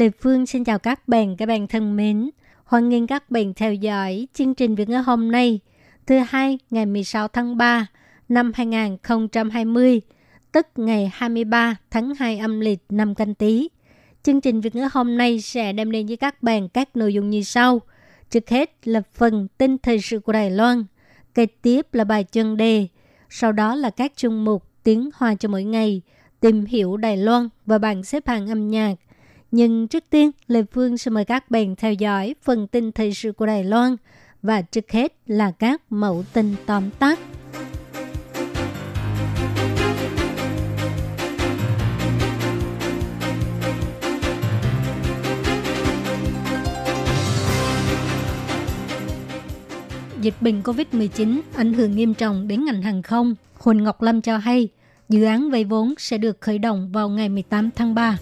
Lê Phương xin chào các bạn, các bạn thân mến. Hoan nghênh các bạn theo dõi chương trình Việt ngữ hôm nay, thứ hai ngày 16 tháng 3 năm 2020, tức ngày 23 tháng 2 âm lịch năm canh tí. Chương trình Việt ngữ hôm nay sẽ đem đến với các bạn các nội dung như sau. Trước hết là phần tin thời sự của Đài Loan, kế tiếp là bài chân đề, sau đó là các chương mục tiếng hoa cho mỗi ngày, tìm hiểu Đài Loan và bảng xếp hạng âm nhạc. Nhưng trước tiên, Lê Phương sẽ mời các bạn theo dõi phần tin thời sự của Đài Loan và trước hết là các mẫu tin tóm tắt. Dịch bệnh COVID-19 ảnh hưởng nghiêm trọng đến ngành hàng không. Huỳnh Ngọc Lâm cho hay, dự án vay vốn sẽ được khởi động vào ngày 18 tháng 3.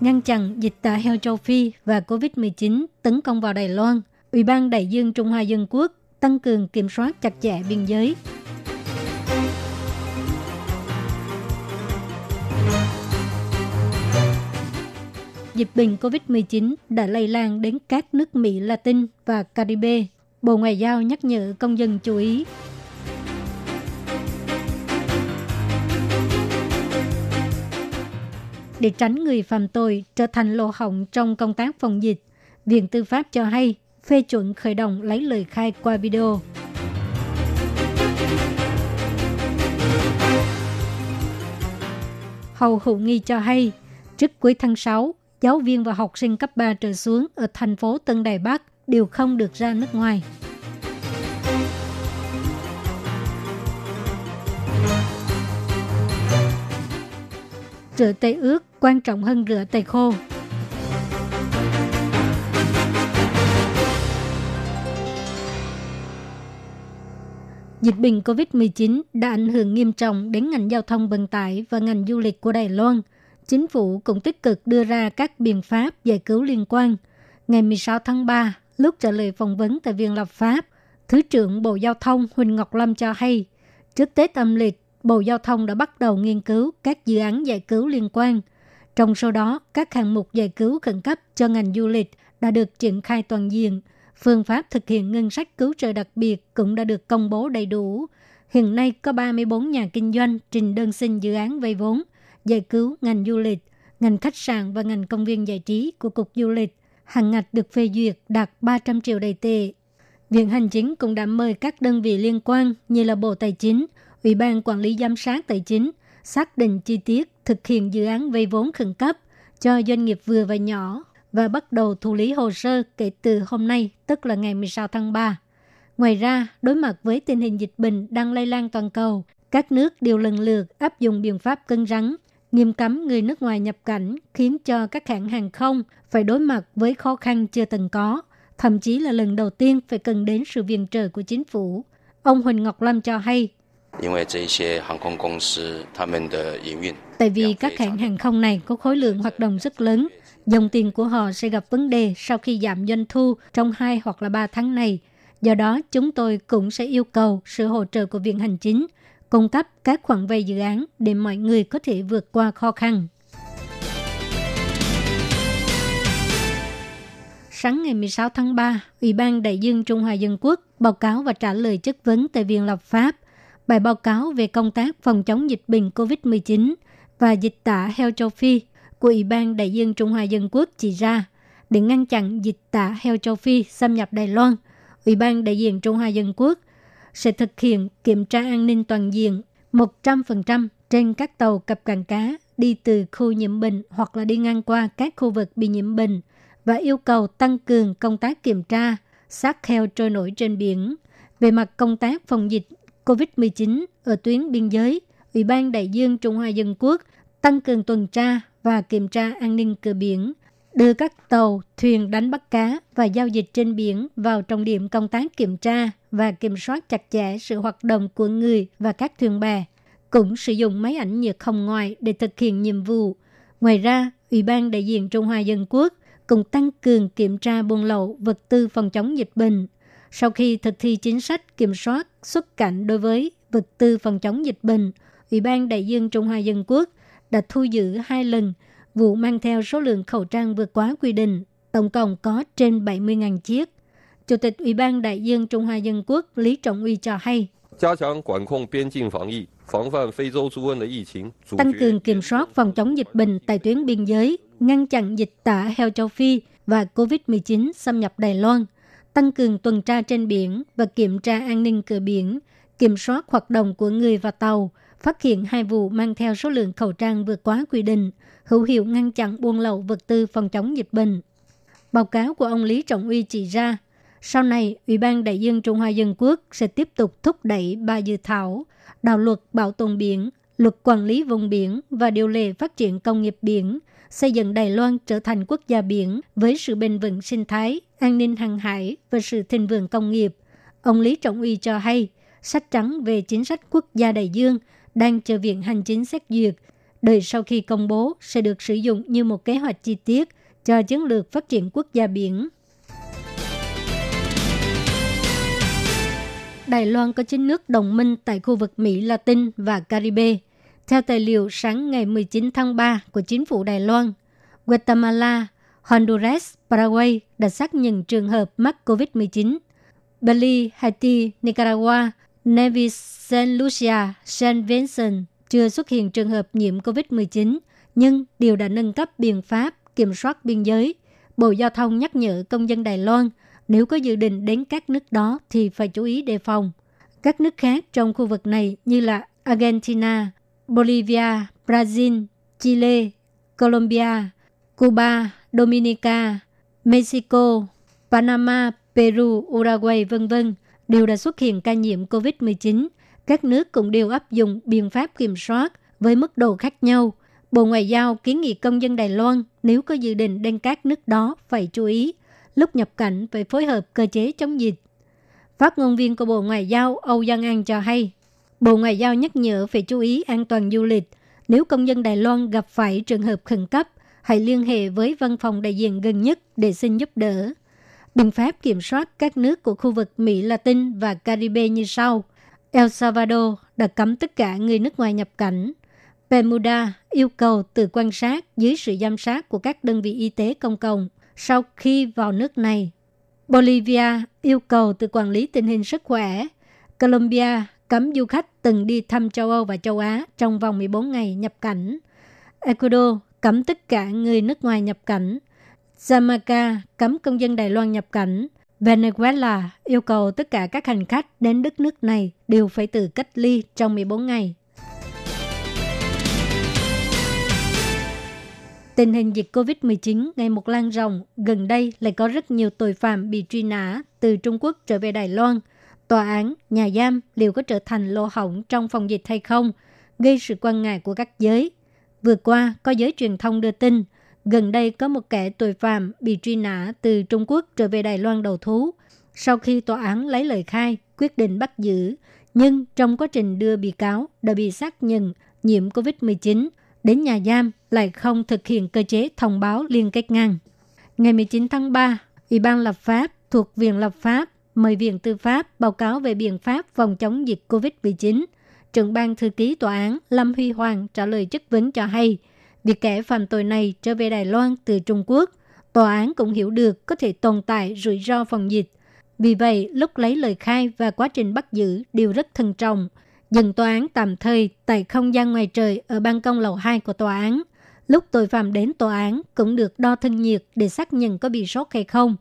Ngăn chặn dịch tả heo châu Phi và COVID-19 tấn công vào Đài Loan, Ủy ban Đại dương Trung Hoa Dân Quốc tăng cường kiểm soát chặt chẽ biên giới. Dịch bệnh COVID-19 đã lây lan đến các nước Mỹ Latin và Caribe. Bộ Ngoại giao nhắc nhở công dân chú ý để tránh người phạm tội trở thành lỗ hổng trong công tác phòng dịch. Viện Tư pháp cho hay phê chuẩn khởi động lấy lời khai qua video. Hầu Hữu Nghi cho hay, trước cuối tháng 6, giáo viên và học sinh cấp 3 trở xuống ở thành phố Tân Đài Bắc đều không được ra nước ngoài. Rửa tay ướt quan trọng hơn rửa tay khô. Dịch bệnh COVID-19 đã ảnh hưởng nghiêm trọng đến ngành giao thông vận tải và ngành du lịch của Đài Loan. Chính phủ cũng tích cực đưa ra các biện pháp giải cứu liên quan. Ngày 16 tháng 3, lúc trả lời phỏng vấn tại Viện Lập pháp, Thứ trưởng Bộ Giao thông Huỳnh Ngọc Lâm cho hay, trước Tết âm lịch, Bộ Giao thông đã bắt đầu nghiên cứu các dự án giải cứu liên quan. Trong số đó, các hạng mục giải cứu khẩn cấp cho ngành du lịch đã được triển khai toàn diện. Phương pháp thực hiện ngân sách cứu trợ đặc biệt cũng đã được công bố đầy đủ. Hiện nay có 34 nhà kinh doanh trình đơn xin dự án vay vốn, giải cứu ngành du lịch, ngành khách sạn và ngành công viên giải trí của Cục Du lịch. Hàng ngạch được phê duyệt đạt 300 triệu đầy tệ. Viện Hành Chính cũng đã mời các đơn vị liên quan như là Bộ Tài chính, Ủy ban Quản lý Giám sát Tài chính xác định chi tiết thực hiện dự án vay vốn khẩn cấp cho doanh nghiệp vừa và nhỏ và bắt đầu thụ lý hồ sơ kể từ hôm nay, tức là ngày 16 tháng 3. Ngoài ra, đối mặt với tình hình dịch bệnh đang lây lan toàn cầu, các nước đều lần lượt áp dụng biện pháp cân rắn, nghiêm cấm người nước ngoài nhập cảnh, khiến cho các hãng hàng không phải đối mặt với khó khăn chưa từng có, thậm chí là lần đầu tiên phải cần đến sự viện trợ của chính phủ. Ông Huỳnh Ngọc Lâm cho hay, Tại vì các hãng hàng không này có khối lượng hoạt động rất lớn, dòng tiền của họ sẽ gặp vấn đề sau khi giảm doanh thu trong 2 hoặc là 3 tháng này. Do đó, chúng tôi cũng sẽ yêu cầu sự hỗ trợ của Viện Hành Chính, cung cấp các khoản vay dự án để mọi người có thể vượt qua khó khăn. Sáng ngày 16 tháng 3, Ủy ban Đại dương Trung Hoa Dân Quốc báo cáo và trả lời chất vấn tại Viện Lập pháp – bài báo cáo về công tác phòng chống dịch bệnh COVID-19 và dịch tả heo châu Phi của Ủy ban Đại dương Trung Hoa Dân Quốc chỉ ra để ngăn chặn dịch tả heo châu Phi xâm nhập Đài Loan, Ủy ban Đại diện Trung Hoa Dân Quốc sẽ thực hiện kiểm tra an ninh toàn diện 100% trên các tàu cập cảng cá đi từ khu nhiễm bệnh hoặc là đi ngang qua các khu vực bị nhiễm bệnh và yêu cầu tăng cường công tác kiểm tra sát heo trôi nổi trên biển. Về mặt công tác phòng dịch COVID-19 ở tuyến biên giới, Ủy ban Đại dương Trung Hoa Dân Quốc tăng cường tuần tra và kiểm tra an ninh cửa biển, đưa các tàu, thuyền đánh bắt cá và giao dịch trên biển vào trọng điểm công tác kiểm tra và kiểm soát chặt chẽ sự hoạt động của người và các thuyền bè, cũng sử dụng máy ảnh nhiệt không ngoài để thực hiện nhiệm vụ. Ngoài ra, Ủy ban đại diện Trung Hoa Dân Quốc cũng tăng cường kiểm tra buôn lậu vật tư phòng chống dịch bệnh. Sau khi thực thi chính sách kiểm soát xuất cảnh đối với vật tư phòng chống dịch bệnh, Ủy ban đại dương Trung Hoa Dân Quốc đã thu giữ hai lần vụ mang theo số lượng khẩu trang vượt quá quy định, tổng cộng có trên 70.000 chiếc. Chủ tịch Ủy ban Đại dương Trung Hoa Dân Quốc Lý Trọng Uy cho hay, tăng cường kiểm soát phòng chống dịch bệnh tại tuyến biên giới, ngăn chặn dịch tả heo châu Phi và COVID-19 xâm nhập Đài Loan, tăng cường tuần tra trên biển và kiểm tra an ninh cửa biển, kiểm soát hoạt động của người và tàu, phát hiện hai vụ mang theo số lượng khẩu trang vượt quá quy định, hữu hiệu ngăn chặn buôn lậu vật tư phòng chống dịch bệnh. Báo cáo của ông Lý Trọng Uy chỉ ra, sau này, Ủy ban Đại dương Trung Hoa Dân Quốc sẽ tiếp tục thúc đẩy ba dự thảo, đạo luật bảo tồn biển, luật quản lý vùng biển và điều lệ phát triển công nghiệp biển, xây dựng Đài Loan trở thành quốc gia biển với sự bền vững sinh thái, an ninh hàng hải và sự thịnh vượng công nghiệp. Ông Lý Trọng Uy cho hay, sách trắng về chính sách quốc gia đại dương đang chờ Viện Hành chính xét duyệt. Đợi sau khi công bố sẽ được sử dụng như một kế hoạch chi tiết cho chiến lược phát triển quốc gia biển. Đài Loan có chín nước đồng minh tại khu vực Mỹ Latin và Caribe. Theo tài liệu sáng ngày 19 tháng 3 của chính phủ Đài Loan, Guatemala, Honduras, Paraguay đã xác nhận trường hợp mắc COVID-19. Belize, Haiti, Nicaragua, Nevis, Saint Lucia, Saint Vincent chưa xuất hiện trường hợp nhiễm COVID-19, nhưng đều đã nâng cấp biện pháp kiểm soát biên giới. Bộ Giao thông nhắc nhở công dân Đài Loan nếu có dự định đến các nước đó thì phải chú ý đề phòng. Các nước khác trong khu vực này như là Argentina, Bolivia, Brazil, Chile, Colombia, Cuba, Dominica, Mexico, Panama, Peru, Uruguay, vân vân đều đã xuất hiện ca nhiễm COVID-19. Các nước cũng đều áp dụng biện pháp kiểm soát với mức độ khác nhau. Bộ Ngoại giao kiến nghị công dân Đài Loan nếu có dự định đến các nước đó phải chú ý, lúc nhập cảnh phải phối hợp cơ chế chống dịch. Phát ngôn viên của Bộ Ngoại giao Âu Giang An cho hay, Bộ Ngoại giao nhắc nhở phải chú ý an toàn du lịch. Nếu công dân Đài Loan gặp phải trường hợp khẩn cấp, hãy liên hệ với văn phòng đại diện gần nhất để xin giúp đỡ. Biện pháp kiểm soát các nước của khu vực Mỹ Latin và Caribe như sau. El Salvador đã cấm tất cả người nước ngoài nhập cảnh. Bermuda yêu cầu tự quan sát dưới sự giám sát của các đơn vị y tế công cộng sau khi vào nước này. Bolivia yêu cầu tự quản lý tình hình sức khỏe. Colombia cấm du khách từng đi thăm châu Âu và châu Á trong vòng 14 ngày nhập cảnh. Ecuador cấm tất cả người nước ngoài nhập cảnh. Jamaica cấm công dân Đài Loan nhập cảnh. Venezuela yêu cầu tất cả các hành khách đến đất nước này đều phải tự cách ly trong 14 ngày. Tình hình dịch COVID-19 ngày một lan rộng, gần đây lại có rất nhiều tội phạm bị truy nã từ Trung Quốc trở về Đài Loan. Tòa án, nhà giam liệu có trở thành lô hổng trong phòng dịch hay không, gây sự quan ngại của các giới. Vừa qua, có giới truyền thông đưa tin, gần đây có một kẻ tội phạm bị truy nã từ Trung Quốc trở về Đài Loan đầu thú. Sau khi tòa án lấy lời khai, quyết định bắt giữ, nhưng trong quá trình đưa bị cáo đã bị xác nhận nhiễm COVID-19 đến nhà giam lại không thực hiện cơ chế thông báo liên kết ngang. Ngày 19 tháng 3, Ủy ban lập pháp thuộc Viện lập pháp mời Viện Tư pháp báo cáo về biện pháp phòng chống dịch COVID-19. Trưởng ban thư ký tòa án Lâm Huy Hoàng trả lời chất vấn cho hay, việc kẻ phạm tội này trở về Đài Loan từ Trung Quốc, tòa án cũng hiểu được có thể tồn tại rủi ro phòng dịch. Vì vậy, lúc lấy lời khai và quá trình bắt giữ đều rất thân trọng – dừng tòa án tạm thời tại không gian ngoài trời ở ban công lầu 2 của tòa án. Lúc tội phạm đến tòa án cũng được đo thân nhiệt để xác nhận có bị sốt hay không.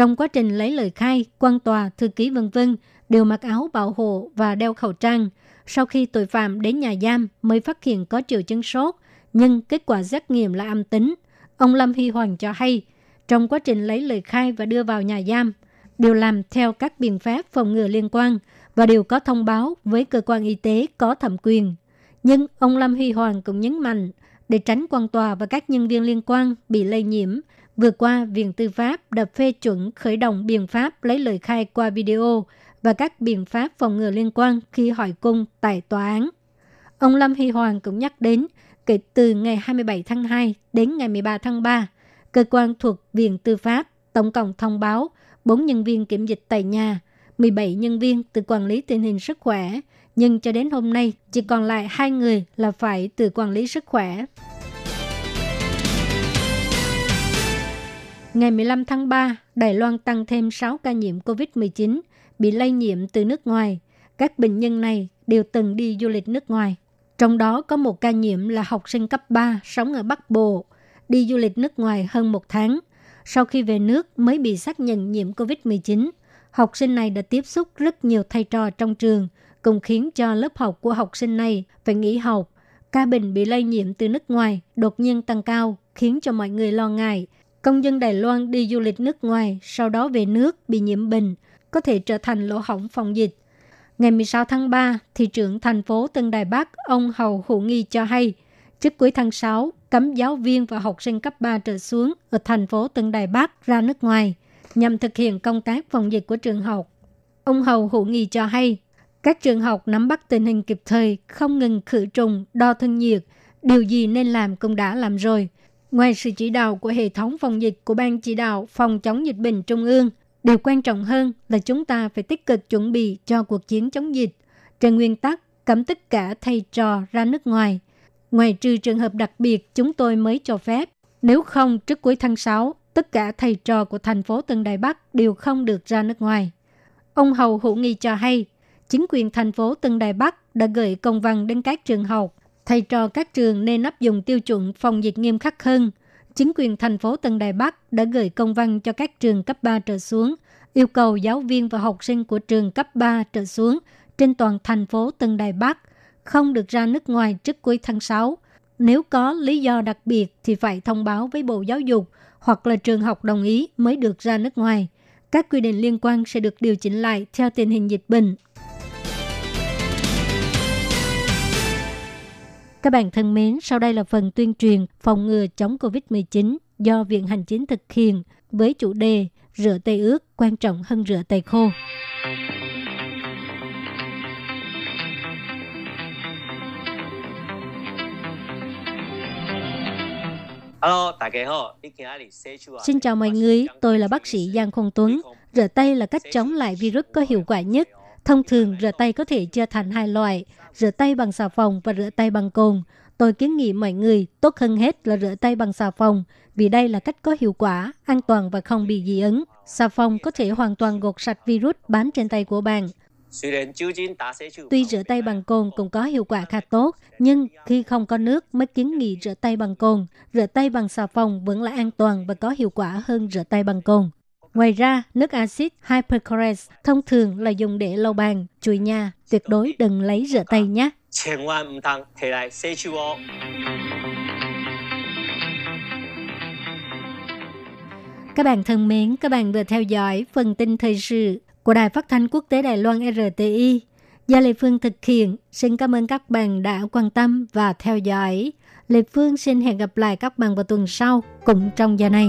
Trong quá trình lấy lời khai, quan tòa, thư ký vân vân đều mặc áo bảo hộ và đeo khẩu trang. Sau khi tội phạm đến nhà giam mới phát hiện có triệu chứng sốt, nhưng kết quả xét nghiệm là âm tính. Ông Lâm Hy Hoàng cho hay, trong quá trình lấy lời khai và đưa vào nhà giam, đều làm theo các biện pháp phòng ngừa liên quan – và đều có thông báo với cơ quan y tế có thẩm quyền. Nhưng ông Lâm Huy Hoàng cũng nhấn mạnh, để tránh quan tòa và các nhân viên liên quan bị lây nhiễm, vừa qua Viện Tư pháp đã phê chuẩn khởi động biện pháp lấy lời khai qua video và các biện pháp phòng ngừa liên quan khi hỏi cung tại tòa án. Ông Lâm Huy Hoàng cũng nhắc đến, kể từ ngày 27 tháng 2 đến ngày 13 tháng 3, cơ quan thuộc Viện Tư pháp tổng cộng thông báo 4 nhân viên kiểm dịch tại nhà, 17 nhân viên từ quản lý tình hình sức khỏe, nhưng cho đến hôm nay chỉ còn lại hai người là phải từ quản lý sức khỏe. Ngày 15 tháng 3, Đài Loan tăng thêm 6 ca nhiễm COVID-19 bị lây nhiễm từ nước ngoài. Các bệnh nhân này đều từng đi du lịch nước ngoài. Trong đó có một ca nhiễm là học sinh cấp 3 sống ở Bắc Bộ, đi du lịch nước ngoài hơn một tháng. Sau khi về nước mới bị xác nhận nhiễm COVID-19. Học sinh này đã tiếp xúc rất nhiều thầy trò trong trường, cùng khiến cho lớp học của học sinh này phải nghỉ học. Ca bệnh bị lây nhiễm từ nước ngoài đột nhiên tăng cao, khiến cho mọi người lo ngại. Công dân Đài Loan đi du lịch nước ngoài, sau đó về nước bị nhiễm bệnh, có thể trở thành lỗ hỏng phòng dịch. Ngày 16 tháng 3, thị trưởng thành phố Tân Đài Bắc, ông Hầu Hữu Nghi cho hay, trước cuối tháng 6, cấm giáo viên và học sinh cấp 3 trở xuống ở thành phố Tân Đài Bắc ra nước ngoài nhằm thực hiện công tác phòng dịch của trường học. Ông Hầu Hữu Nghi cho hay, các trường học nắm bắt tình hình kịp thời, không ngừng khử trùng, đo thân nhiệt, điều gì nên làm cũng đã làm rồi. Ngoài sự chỉ đạo của hệ thống phòng dịch của Ban chỉ đạo phòng chống dịch bệnh Trung ương, điều quan trọng hơn là chúng ta phải tích cực chuẩn bị cho cuộc chiến chống dịch. Trên nguyên tắc, cấm tất cả thầy trò ra nước ngoài. Ngoài trừ trường hợp đặc biệt chúng tôi mới cho phép. Nếu không, trước cuối tháng 6, tất cả thầy trò của thành phố Tân Đài Bắc đều không được ra nước ngoài. Ông Hầu Hữu Nghi cho hay, chính quyền thành phố Tân Đài Bắc đã gửi công văn đến các trường học. Thầy trò các trường nên áp dụng tiêu chuẩn phòng dịch nghiêm khắc hơn. Chính quyền thành phố Tân Đài Bắc đã gửi công văn cho các trường cấp 3 trở xuống, yêu cầu giáo viên và học sinh của trường cấp 3 trở xuống trên toàn thành phố Tân Đài Bắc không được ra nước ngoài trước cuối tháng 6. Nếu có lý do đặc biệt thì phải thông báo với Bộ Giáo dục hoặc là trường học đồng ý mới được ra nước ngoài. Các quy định liên quan sẽ được điều chỉnh lại theo tình hình dịch bệnh. Các bạn thân mến, sau đây là phần tuyên truyền phòng ngừa chống COVID-19 do Viện Hành Chính thực hiện với chủ đề Rửa tay ướt quan trọng hơn rửa tay khô. Xin chào mọi người, tôi là bác sĩ Giang Không Tuấn. Rửa tay là cách chống lại virus có hiệu quả nhất. Thông thường, rửa tay có thể chia thành hai loại, rửa tay bằng xà phòng và rửa tay bằng cồn. Tôi kiến nghị mọi người tốt hơn hết là rửa tay bằng xà phòng, vì đây là cách có hiệu quả, an toàn và không bị dị ứng. Xà phòng có thể hoàn toàn gột sạch virus bám trên tay của bạn. Tuy rửa tay bằng cồn cũng có hiệu quả khá tốt, nhưng khi không có nước mới kiến nghị rửa tay bằng cồn. Rửa tay bằng xà phòng vẫn là an toàn và có hiệu quả hơn rửa tay bằng cồn. Ngoài ra, nước axit hyperchlorous thông thường là dùng để lau bàn, chùi nhà. Tuyệt đối đừng lấy rửa tay nhé. Các bạn thân mến, các bạn vừa theo dõi phần tin thời sự của Đài Phát thanh Quốc tế Đài Loan RTI. Do Lê Phương thực hiện, xin cảm ơn các bạn đã quan tâm và theo dõi. Lê Phương xin hẹn gặp lại các bạn vào tuần sau cùng trong giờ này.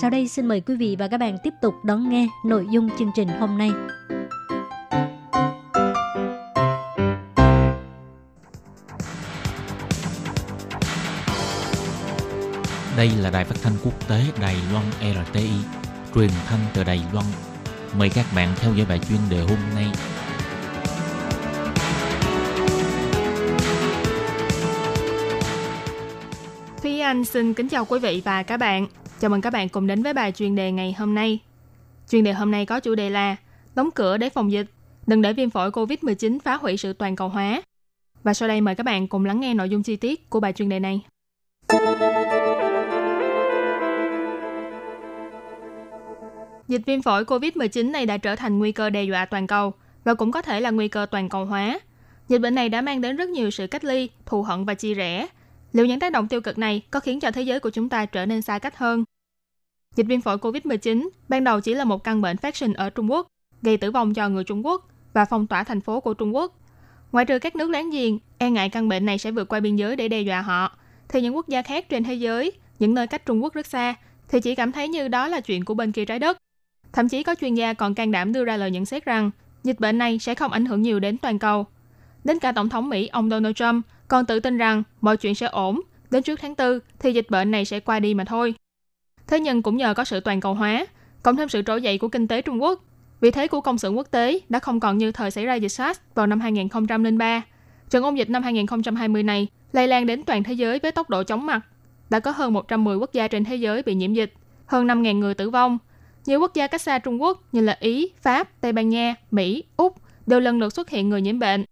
Sau đây xin mời quý vị và các bạn tiếp tục đón nghe nội dung chương trình hôm nay. Đây là đài phát thanh quốc tế Đài Loan RTI, truyền thanh từ Đài Loan. Mời các bạn theo dõi bài chuyên đề hôm nay. Thúy Anh xin kính chào quý vị và các bạn. Chào mừng các bạn cùng đến với bài chuyên đề ngày hôm nay. Chuyên đề hôm nay có chủ đề là Đóng cửa để phòng dịch, đừng để viêm phổi COVID-19 phá hủy sự toàn cầu hóa. Và sau đây mời các bạn cùng lắng nghe nội dung chi tiết của bài chuyên đề này. Dịch viêm phổi COVID-19 này đã trở thành nguy cơ đe dọa toàn cầu và cũng có thể là nguy cơ toàn cầu hóa. Dịch bệnh này đã mang đến rất nhiều sự cách ly, thù hận và chia rẽ. Liệu những tác động tiêu cực này có khiến cho thế giới của chúng ta trở nên xa cách hơn? Dịch viêm phổi COVID-19 ban đầu chỉ là một căn bệnh phát sinh ở Trung Quốc, gây tử vong cho người Trung Quốc và phong tỏa thành phố của Trung Quốc. Ngoài trừ các nước láng giềng, e ngại căn bệnh này sẽ vượt qua biên giới để đe dọa họ, thì những quốc gia khác trên thế giới, những nơi cách Trung Quốc rất xa, thì chỉ cảm thấy như đó là chuyện của bên kia trái đất. Thậm chí có chuyên gia còn can đảm đưa ra lời nhận xét rằng dịch bệnh này sẽ không ảnh hưởng nhiều đến toàn cầu. Đến cả Tổng thống Mỹ ông Donald Trump còn tự tin rằng mọi chuyện sẽ ổn, đến trước tháng 4 thì dịch bệnh này sẽ qua đi mà thôi. Thế nhưng cũng nhờ có sự toàn cầu hóa, cộng thêm sự trỗi dậy của kinh tế Trung Quốc, vị thế của công xưởng quốc tế đã không còn như thời xảy ra dịch SARS vào năm 2003. Trận ôn dịch năm 2020 này lây lan đến toàn thế giới với tốc độ chóng mặt. Đã có hơn 110 quốc gia trên thế giới bị nhiễm dịch, hơn 5.000 người tử vong. Nhiều quốc gia cách xa Trung Quốc như là Ý, Pháp, Tây Ban Nha, Mỹ, Úc đều lần lượt xuất hiện người nhiễm bệnh.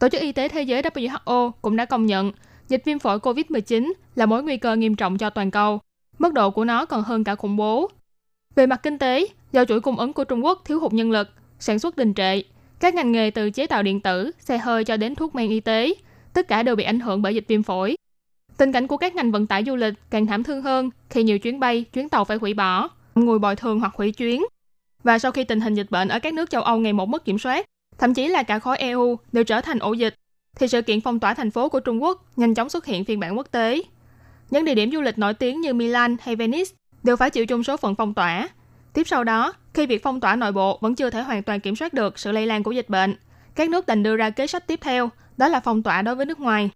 Tổ chức Y tế Thế giới WHO cũng đã công nhận dịch viêm phổi COVID-19 là mối nguy cơ nghiêm trọng cho toàn cầu. Mức độ của nó còn hơn cả khủng bố. Về mặt kinh tế, do chuỗi cung ứng của Trung Quốc thiếu hụt nhân lực, sản xuất đình trệ, các ngành nghề từ chế tạo điện tử, xe hơi cho đến thuốc men y tế, tất cả đều bị ảnh hưởng bởi dịch viêm phổi. Tình cảnh của các ngành vận tải du lịch càng thảm thương hơn khi nhiều chuyến bay, chuyến tàu phải hủy bỏ, ngồi bồi thường hoặc hủy chuyến. Và sau khi tình hình dịch bệnh ở các nước châu Âu ngày một mất kiểm soát, thậm chí là cả khối EU đều trở thành ổ dịch, thì sự kiện phong tỏa thành phố của Trung Quốc nhanh chóng xuất hiện phiên bản quốc tế. Những địa điểm du lịch nổi tiếng như Milan hay Venice đều phải chịu chung số phận phong tỏa. Tiếp sau đó, khi việc phong tỏa nội bộ vẫn chưa thể hoàn toàn kiểm soát được sự lây lan của dịch bệnh, các nước đành đưa ra kế sách tiếp theo, đó là phong tỏa đối với nước ngoài.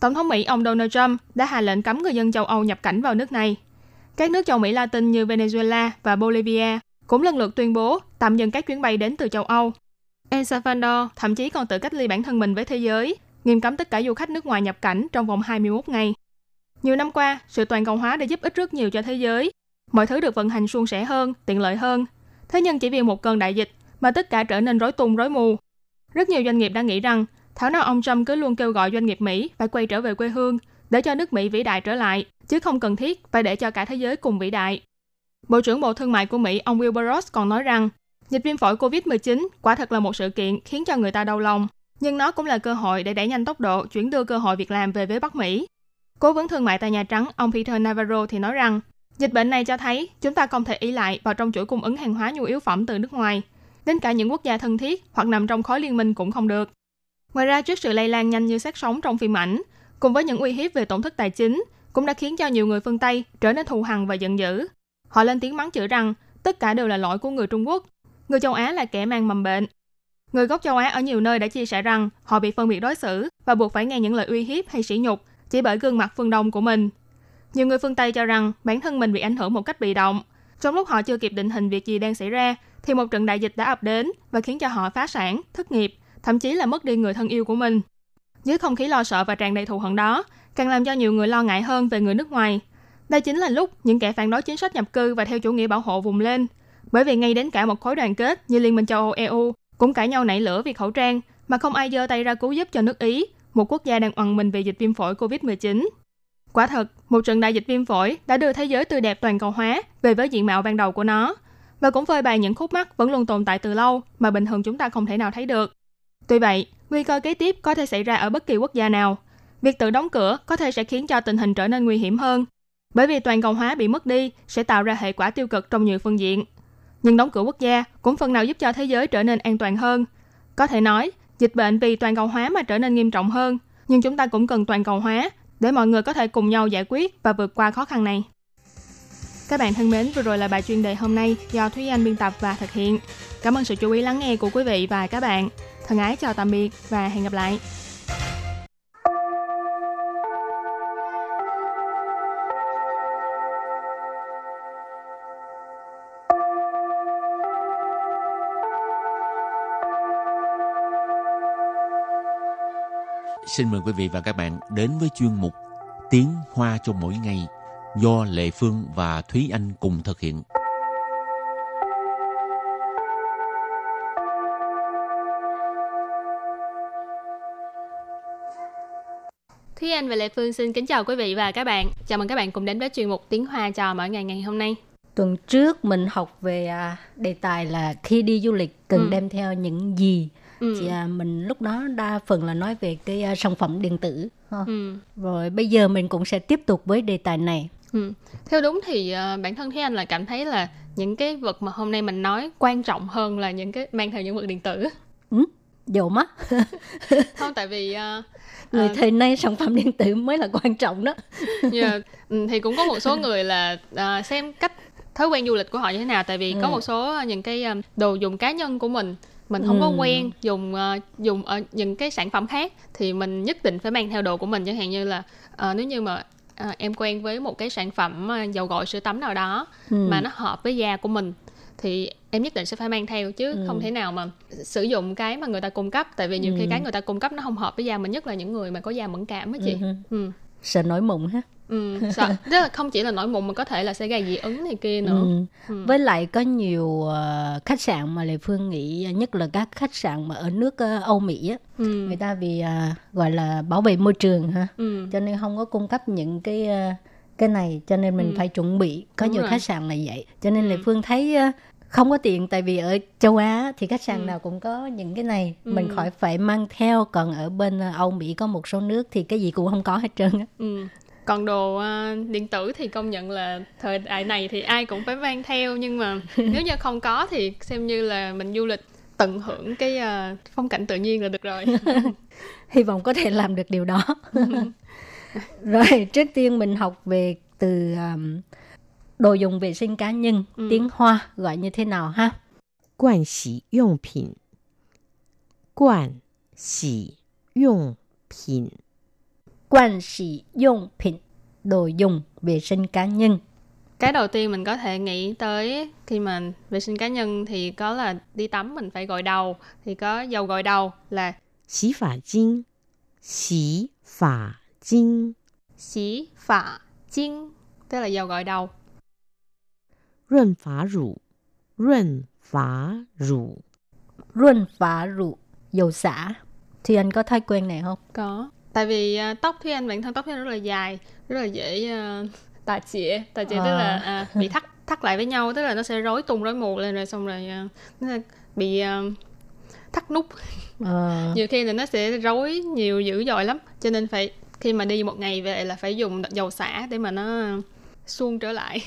Tổng thống Mỹ ông Donald Trump đã hạ lệnh cấm người dân châu Âu nhập cảnh vào nước này. Các nước châu Mỹ Latin như Venezuela và Bolivia cũng lần lượt tuyên bố tạm dừng các chuyến bay đến từ châu Âu. El Salvador thậm chí còn tự cách ly bản thân mình với thế giới, nghiêm cấm tất cả du khách nước ngoài nhập cảnh trong vòng 21 ngày. Nhiều năm qua, sự toàn cầu hóa đã giúp ích rất nhiều cho thế giới. Mọi thứ được vận hành suôn sẻ hơn, tiện lợi hơn. Thế nhưng chỉ vì một cơn đại dịch mà tất cả trở nên rối tung rối mù. Rất nhiều doanh nghiệp đã nghĩ rằng thảo nào ông Trump cứ luôn kêu gọi doanh nghiệp Mỹ phải quay trở về quê hương để cho nước Mỹ vĩ đại trở lại, chứ không cần thiết phải để cho cả thế giới cùng vĩ đại. Bộ trưởng Bộ Thương mại của Mỹ ông Wilbur Ross còn nói rằng dịch viêm phổi COVID-19 quả thật là một sự kiện khiến cho người ta đau lòng, nhưng nó cũng là cơ hội để đẩy nhanh tốc độ chuyển đưa cơ hội việc làm về với Bắc Mỹ. Cố vấn thương mại tại Nhà Trắng, ông Peter Navarro thì nói rằng, dịch bệnh này cho thấy chúng ta không thể ý lại vào trong chuỗi cung ứng hàng hóa nhu yếu phẩm từ nước ngoài. Đến cả những quốc gia thân thiết hoặc nằm trong khối liên minh cũng không được. Ngoài ra, trước sự lây lan nhanh như sát sóng trong phim ảnh, cùng với những uy hiếp về tổn thất tài chính, cũng đã khiến cho nhiều người phương Tây trở nên thù hằn và giận dữ. Họ lên tiếng mắng chửi rằng tất cả đều là lỗi của người Trung Quốc. Người châu Á là kẻ mang mầm bệnh. Người gốc châu Á ở nhiều nơi đã chia sẻ rằng họ bị phân biệt đối xử và buộc phải nghe những lời uy hiếp hay sỉ nhục chỉ bởi gương mặt phương Đông của mình. Nhiều người phương Tây cho rằng bản thân mình bị ảnh hưởng một cách bị động. Trong lúc họ chưa kịp định hình việc gì đang xảy ra, thì một trận đại dịch đã ập đến và khiến cho họ phá sản, thất nghiệp, thậm chí là mất đi người thân yêu của mình. Dưới không khí lo sợ và tràn đầy thù hận đó, càng làm cho nhiều người lo ngại hơn về người nước ngoài. Đây chính là lúc những kẻ phản đối chính sách nhập cư và theo chủ nghĩa bảo hộ vùng lên. Bởi vì ngay đến cả một khối đoàn kết như Liên minh châu Âu EU cũng cãi nhau nảy lửa vì khẩu trang mà không ai giơ tay ra cứu giúp cho nước Ý một quốc gia đang oằn mình về dịch viêm phổi COVID-19. Quả thật, một trận đại dịch viêm phổi đã đưa thế giới tươi đẹp toàn cầu hóa về với diện mạo ban đầu của nó và cũng phơi bày những khúc mắc vẫn luôn tồn tại từ lâu mà bình thường chúng ta không thể nào thấy được. Tuy vậy, nguy cơ kế tiếp có thể xảy ra ở bất kỳ quốc gia nào. Việc tự đóng cửa có thể sẽ khiến cho tình hình trở nên nguy hiểm hơn, bởi vì toàn cầu hóa bị mất đi sẽ tạo ra hệ quả tiêu cực trong nhiều phương diện. Nhưng đóng cửa quốc gia cũng phần nào giúp cho thế giới trở nên an toàn hơn. Có thể nói, dịch bệnh vì toàn cầu hóa mà trở nên nghiêm trọng hơn, nhưng chúng ta cũng cần toàn cầu hóa để mọi người có thể cùng nhau giải quyết và vượt qua khó khăn này. Các bạn thân mến, vừa rồi là bài chuyên đề hôm nay do Thúy Anh biên tập và thực hiện. Cảm ơn sự chú ý lắng nghe của quý vị và các bạn. Thân ái chào tạm biệt và hẹn gặp lại. Xin mời quý vị và các bạn đến với chuyên mục Tiếng Hoa cho mỗi ngày do Lệ Phương và Thúy Anh cùng thực hiện. Thúy Anh và Lệ Phương xin kính chào quý vị và các bạn. Chào mừng các bạn cùng đến với chuyên mục Tiếng Hoa cho mỗi ngày ngày hôm nay. Tuần trước mình học về à, đề tài là khi đi du lịch cần Ừ. đem theo những gì. Ừ. Thì à, mình lúc đó đa phần là nói về cái à, sản phẩm điện tử. ha. Ừ. Rồi bây giờ mình cũng sẽ tiếp tục với đề tài này. Ừ. Theo đúng thì ờ, bản thân Thúy Anh là cảm thấy là những cái vật mà hôm nay mình nói quan trọng hơn là những cái mang theo những vật điện tử. Dầu mắt, Không tại vì ờ, người thời nay sản phẩm điện tử mới là quan trọng đó. Dạ, ừ, thì cũng có một số người là à, xem cách thói quen du lịch của họ như thế nào tại vì có Ừ. một số à, những cái à, đồ dùng cá nhân của mình mình không có Ừ. quen dùng à, dùng ở những cái sản phẩm khác thì mình nhất định phải mang theo đồ của mình chẳng hạn như là à, nếu như mà à, em quen với một cái sản phẩm à, dầu gội sữa tắm nào đó Ừ. mà nó hợp với da của mình thì em nhất định sẽ phải mang theo chứ Ừ. không thể nào mà sử dụng cái mà người ta cung cấp tại vì nhiều khi Ừ. cái người ta cung cấp nó không hợp với da mình nhất là những người mà có da mẫn cảm á chị Ừ. ừ. Sợ nổi mụn ha. Ừ, sợ tức là không chỉ là nổi mụn mà có thể là sẽ gây dị ứng này kia nữa. Ừ. Ừ. Với lại có nhiều ờ, khách sạn mà Lê Phương nghĩ nhất là các khách sạn mà ở nước ờ, Âu Mỹ á, Ừ. người ta vì à, gọi là bảo vệ môi trường ha, Ừ. cho nên không có cung cấp những cái ờ, cái này cho nên mình Ừ. phải chuẩn bị. Có Đúng nhiều rồi. khách sạn là vậy. Cho nên Ừ. Lê Phương thấy ờ, không có tiện tại vì ở châu Á thì khách sạn Ừ. nào cũng có những cái này, Ừ. mình khỏi phải mang theo. Còn ở bên Âu Mỹ có một số nước thì cái gì cũng không có hết trơn á. Ừ còn đồ uh, điện tử thì công nhận là thời đại này thì ai cũng phải mang theo nhưng mà nếu như không có thì xem như là mình du lịch tận hưởng cái uh, phong cảnh tự nhiên là được rồi. Hy vọng có thể làm được điều đó. Rồi trước tiên mình học về từ um, đồ dùng vệ sinh cá nhân ừ. tiếng hoa gọi như thế nào ha? Quan xỉ dụng phẩm quản xỉ dụng phẩm quan sĩ dụng品đồ dùng vệ sinh cá nhân cái đầu tiên mình có thể nghĩ tới khi mà vệ sinh cá nhân thì có là đi tắm mình phải gội đầu thì có dầu gội đầu là 洗发精，洗发精， xí phả chiên tức là dầu gội đầu 润发乳，润发乳， ruân phá rượu dầu xả thì anh có thói quen này không có tại vì à, tóc Thúy Anh bản thân tóc Thúy Anh rất là dài rất là dễ uh, tà chĩa tà chĩa tức À. là à, bị thắt thắt lại với nhau tức là nó sẽ rối tung rối mù lên rồi xong rồi à, nó sẽ bị à, thắt nút. Ờ, nhiều khi là nó sẽ rối nhiều dữ dội lắm cho nên phải khi mà đi một ngày về là phải dùng dầu xả để mà nó suông trở lại.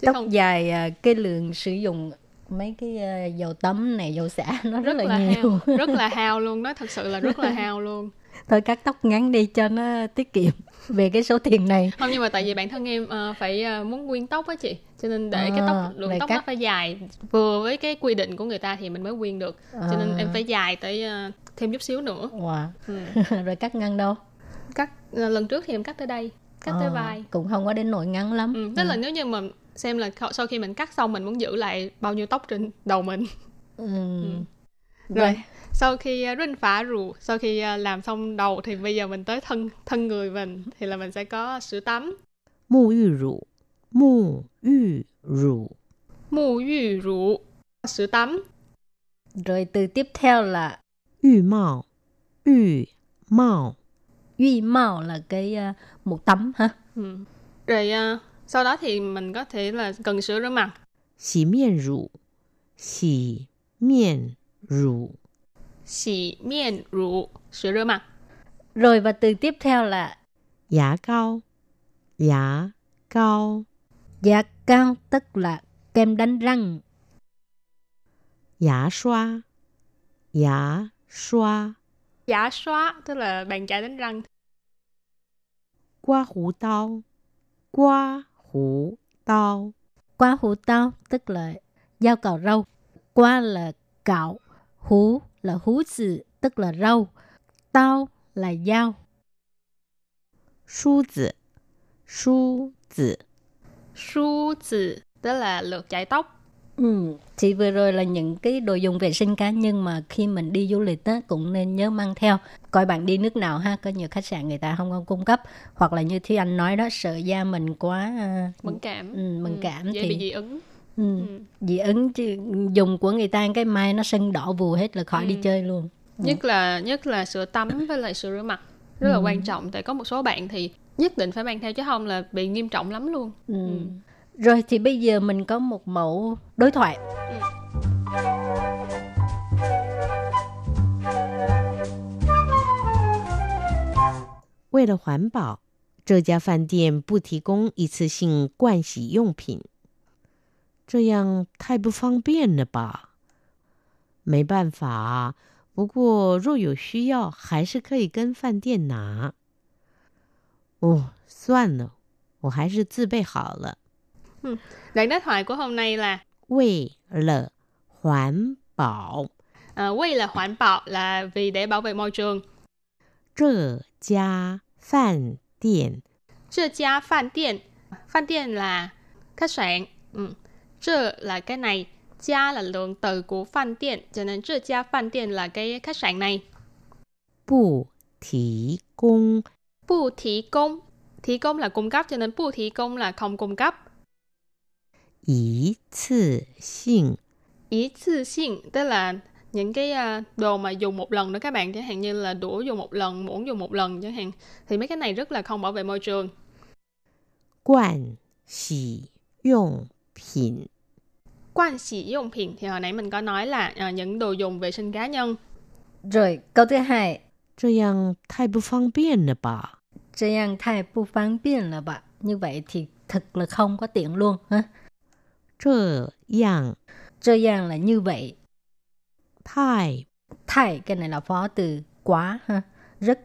Chứ tóc không dài à, cái lượng sử dụng mấy cái à, dầu tắm này dầu xả nó rất, rất là, là nhiều. hao rất là hao luôn đó thật sự là rất là hao luôn thôi cắt tóc ngắn đi cho nó tiết kiệm về cái số tiền này không nhưng mà tại vì bản thân em ờ, phải ờ, muốn nguyên tóc á chị cho nên để cái tóc À, lượng tóc cắt. nó phải dài vừa với cái quy định của người ta thì mình mới nguyên được cho nên À. em phải dài tới ờ, thêm chút xíu nữa wow. ừ. rồi cắt ngắn đâu cắt lần trước thì em cắt tới đây cắt tới Ờ, vai cũng không có đến nỗi ngắn lắm ừ. tức là nếu như mà xem là sau khi mình cắt xong mình muốn giữ lại bao nhiêu tóc trên đầu mình ừ. rồi Rồi sau khi ờ, rinh phá rủ sau khi ờ, làm xong đầu thì bây giờ mình tới thân thân người mình thì là mình sẽ có sữa tắm. Mù yu rủ. Mù yu rủ. Mù yu rủ. Sữa tắm. Rồi từ tiếp theo là yu mạo yu mạo yu mạo là cái ờ, uh, một tắm ha? Ừ. rồi uh, sau đó thì mình có thể là cần sữa rửa mặt. Xì miên rủ. Xì miên rủ xỉ miệng rũ, sữa rửa mặt. Rồi và từ tiếp theo là giả cao, giả cao. Giả cao tức là kem đánh răng. Giả xoa, giả xoa. Giả xoa tức là bàn chải đánh răng. Qua hủ tao, qua hủ tao. Qua hủ tao tức là dao cạo râu. Qua là cạo, hủ là hú zi tức là rau, tao là dao. Su zi, su zi. Su zi tức là lược chải tóc. Ừ, thì vừa rồi là những cái đồ dùng vệ sinh cá nhân mà khi mình đi du lịch đó cũng nên nhớ mang theo. Coi bạn đi nước nào ha, có nhiều khách sạn người ta không có cung cấp. Hoặc là như Thi Anh nói đó, sợ da mình quá... À, mẫn cảm. Ừ, mẫn ừ, cảm. Ừ, dễ thì... bị dị ứng Ừ. dị ứng chứ dùng của người ta cái mai nó sưng đỏ vù hết là khỏi Ừ. đi chơi luôn. Nhất là nhất là sữa tắm với lại sữa rửa mặt rất là Ừ. quan trọng tại có một số bạn thì nhất định phải mang theo chứ không là bị nghiêm trọng lắm luôn. Ừ. Rồi thì bây giờ mình có một mẫu đối thoại. 为了环保，这家饭店不提供一次性盥洗用品， 这样太不方便了吧？没办法，不过若有需要，还是可以跟饭店拿。哦，算了，我还是自备好了。 Đoạn đối thoại của hôm nay là 为了环保， uh, quay là hoàn bảo là vì để bảo vệ môi trường. 这家饭店 Chơ gia phan tiện. Phan tiện là khách sạn. Ừ. Chơ là cái này. Gia là lượng từ của phan tiện. Cho nên chơ gia phan tiện là cái khách sạn này. 不提供 Bu thí công. Thí công là cung cấp cho nên bu thí công là không cung cấp. 一次性 Ý thư xin tức là những cái à, đồ mà dùng một lần đó các bạn chẳng hạn như là đũa dùng một lần, muỗng dùng một lần chẳng hạn thì mấy cái này rất là không bảo vệ môi trường. 盥洗用 品， Quan sĩ dụng品thì hồi nãy mình có nói là à, những đồ dùng vệ sinh cá nhân. Rồi câu thứ hai, 这样太不方便了吧？这样太不方便了吧? Như vậy thì thật là không có tiện luôn ha. 这样 这样là như vậy. 太 Thay cái này là phó từ quá ha. Rất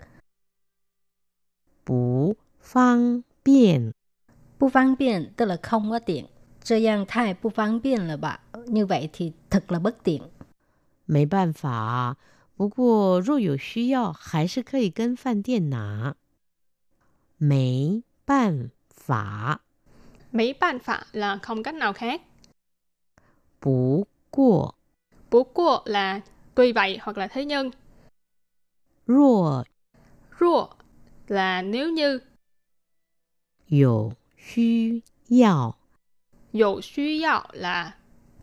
不方便 不方便 tức là không có tiện. 这样太不方便了吧? Như vậy thì thật là bất tiện. 没办法，不过若有需要，还是可以跟饭店拿。没办法， Mấy ban phạ là không cách nào khác. 不过 Bố của là tuy vậy hoặc là thế nhưng. 若 Rùa là nếu như. 有需要， Dù suy yào là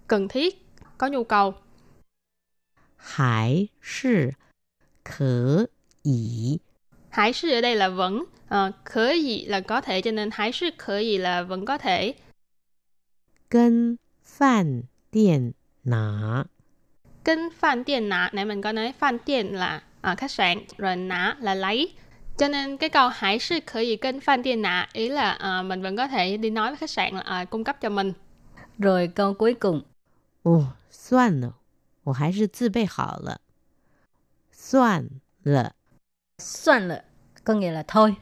cần thiết, có nhu cầu. 还是可以 Hải sư ở đây là vẫn. Uh, khở gì là có thể cho nên hải sư khở gì là vẫn có thể. 跟饭店拿。 Kinh phan tiền nã, nãy mình có nói phan tiền là à, khách sạn, rồi nã là lấy. Cho nên cái câu hải sư khởi gì kênh phan tiền nã, ý là à, mình vẫn có thể đi nói với khách sạn là à, cung cấp cho mình. Rồi câu cuối cùng, 哦，算了，我还是自备好了。算了， soạn lợ, có nghĩa là thôi.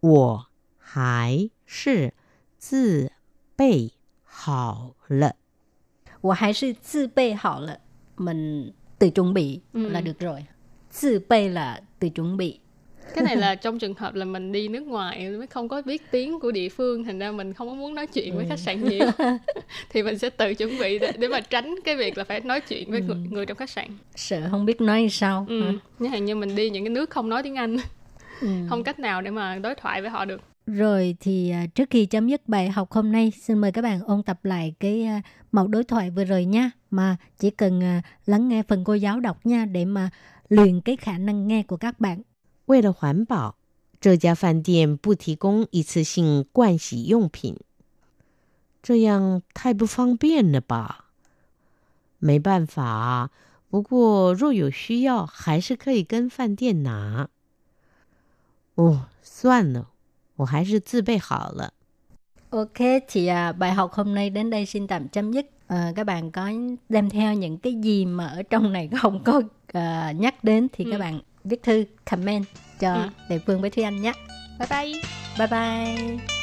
我还是自备好了。我还是自备好了. Mình tự chuẩn bị Ừ. là được rồi. Tự 备 là tự chuẩn bị. Cái này là trong trường hợp là mình đi nước ngoài mới không có biết tiếng của địa phương, thành ra mình không có muốn nói chuyện với khách sạn nhiều. thì mình sẽ tự chuẩn bị để, để mà tránh cái việc là phải nói chuyện với người, người trong khách sạn. Sợ không biết nói sao. Ừ. Như hàng như mình đi những cái nước không nói tiếng Anh, Ừ. không cách nào để mà đối thoại với họ được. Rồi thì à, trước khi chấm dứt bài học hôm nay, xin mời các bạn ôn tập lại cái à, mẫu đối thoại vừa rồi nha. Mà chỉ cần à, lắng nghe phần cô giáo đọc nha để mà luyện cái khả năng nghe của các bạn. 为了环保，这家饭店不提供一次性盥洗用品，这样太不方便了吧？没办法，不过若有需要，还是可以跟饭店拿。哦，算了，我还是自备好了。 Ok, thì à, bài học hôm nay đến đây xin tạm chấm dứt. À, các bạn có đem theo những cái gì mà ở trong này không có à, nhắc đến thì Ừ. các bạn viết thư, comment cho Ừ. Lệ Phương với Thúy Anh nhé. Bye bye! Bye bye!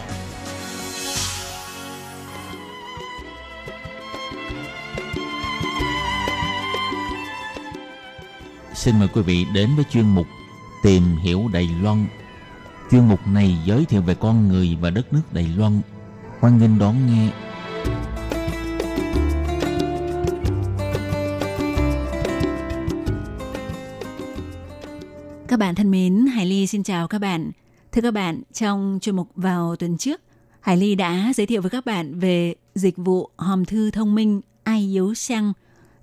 Xin mời quý vị đến với chuyên mục Tìm hiểu Đài Loan. Chuyên mục này giới thiệu về con người và đất nước Đài Loan. Hoan nghênh đón nghe. Các bạn thân mến, Hải Ly xin chào các bạn. Thưa các bạn, trong chuyên mục vào tuần trước, Hải Ly đã giới thiệu với các bạn về dịch vụ hòm thư thông minh Ai Yếu Sang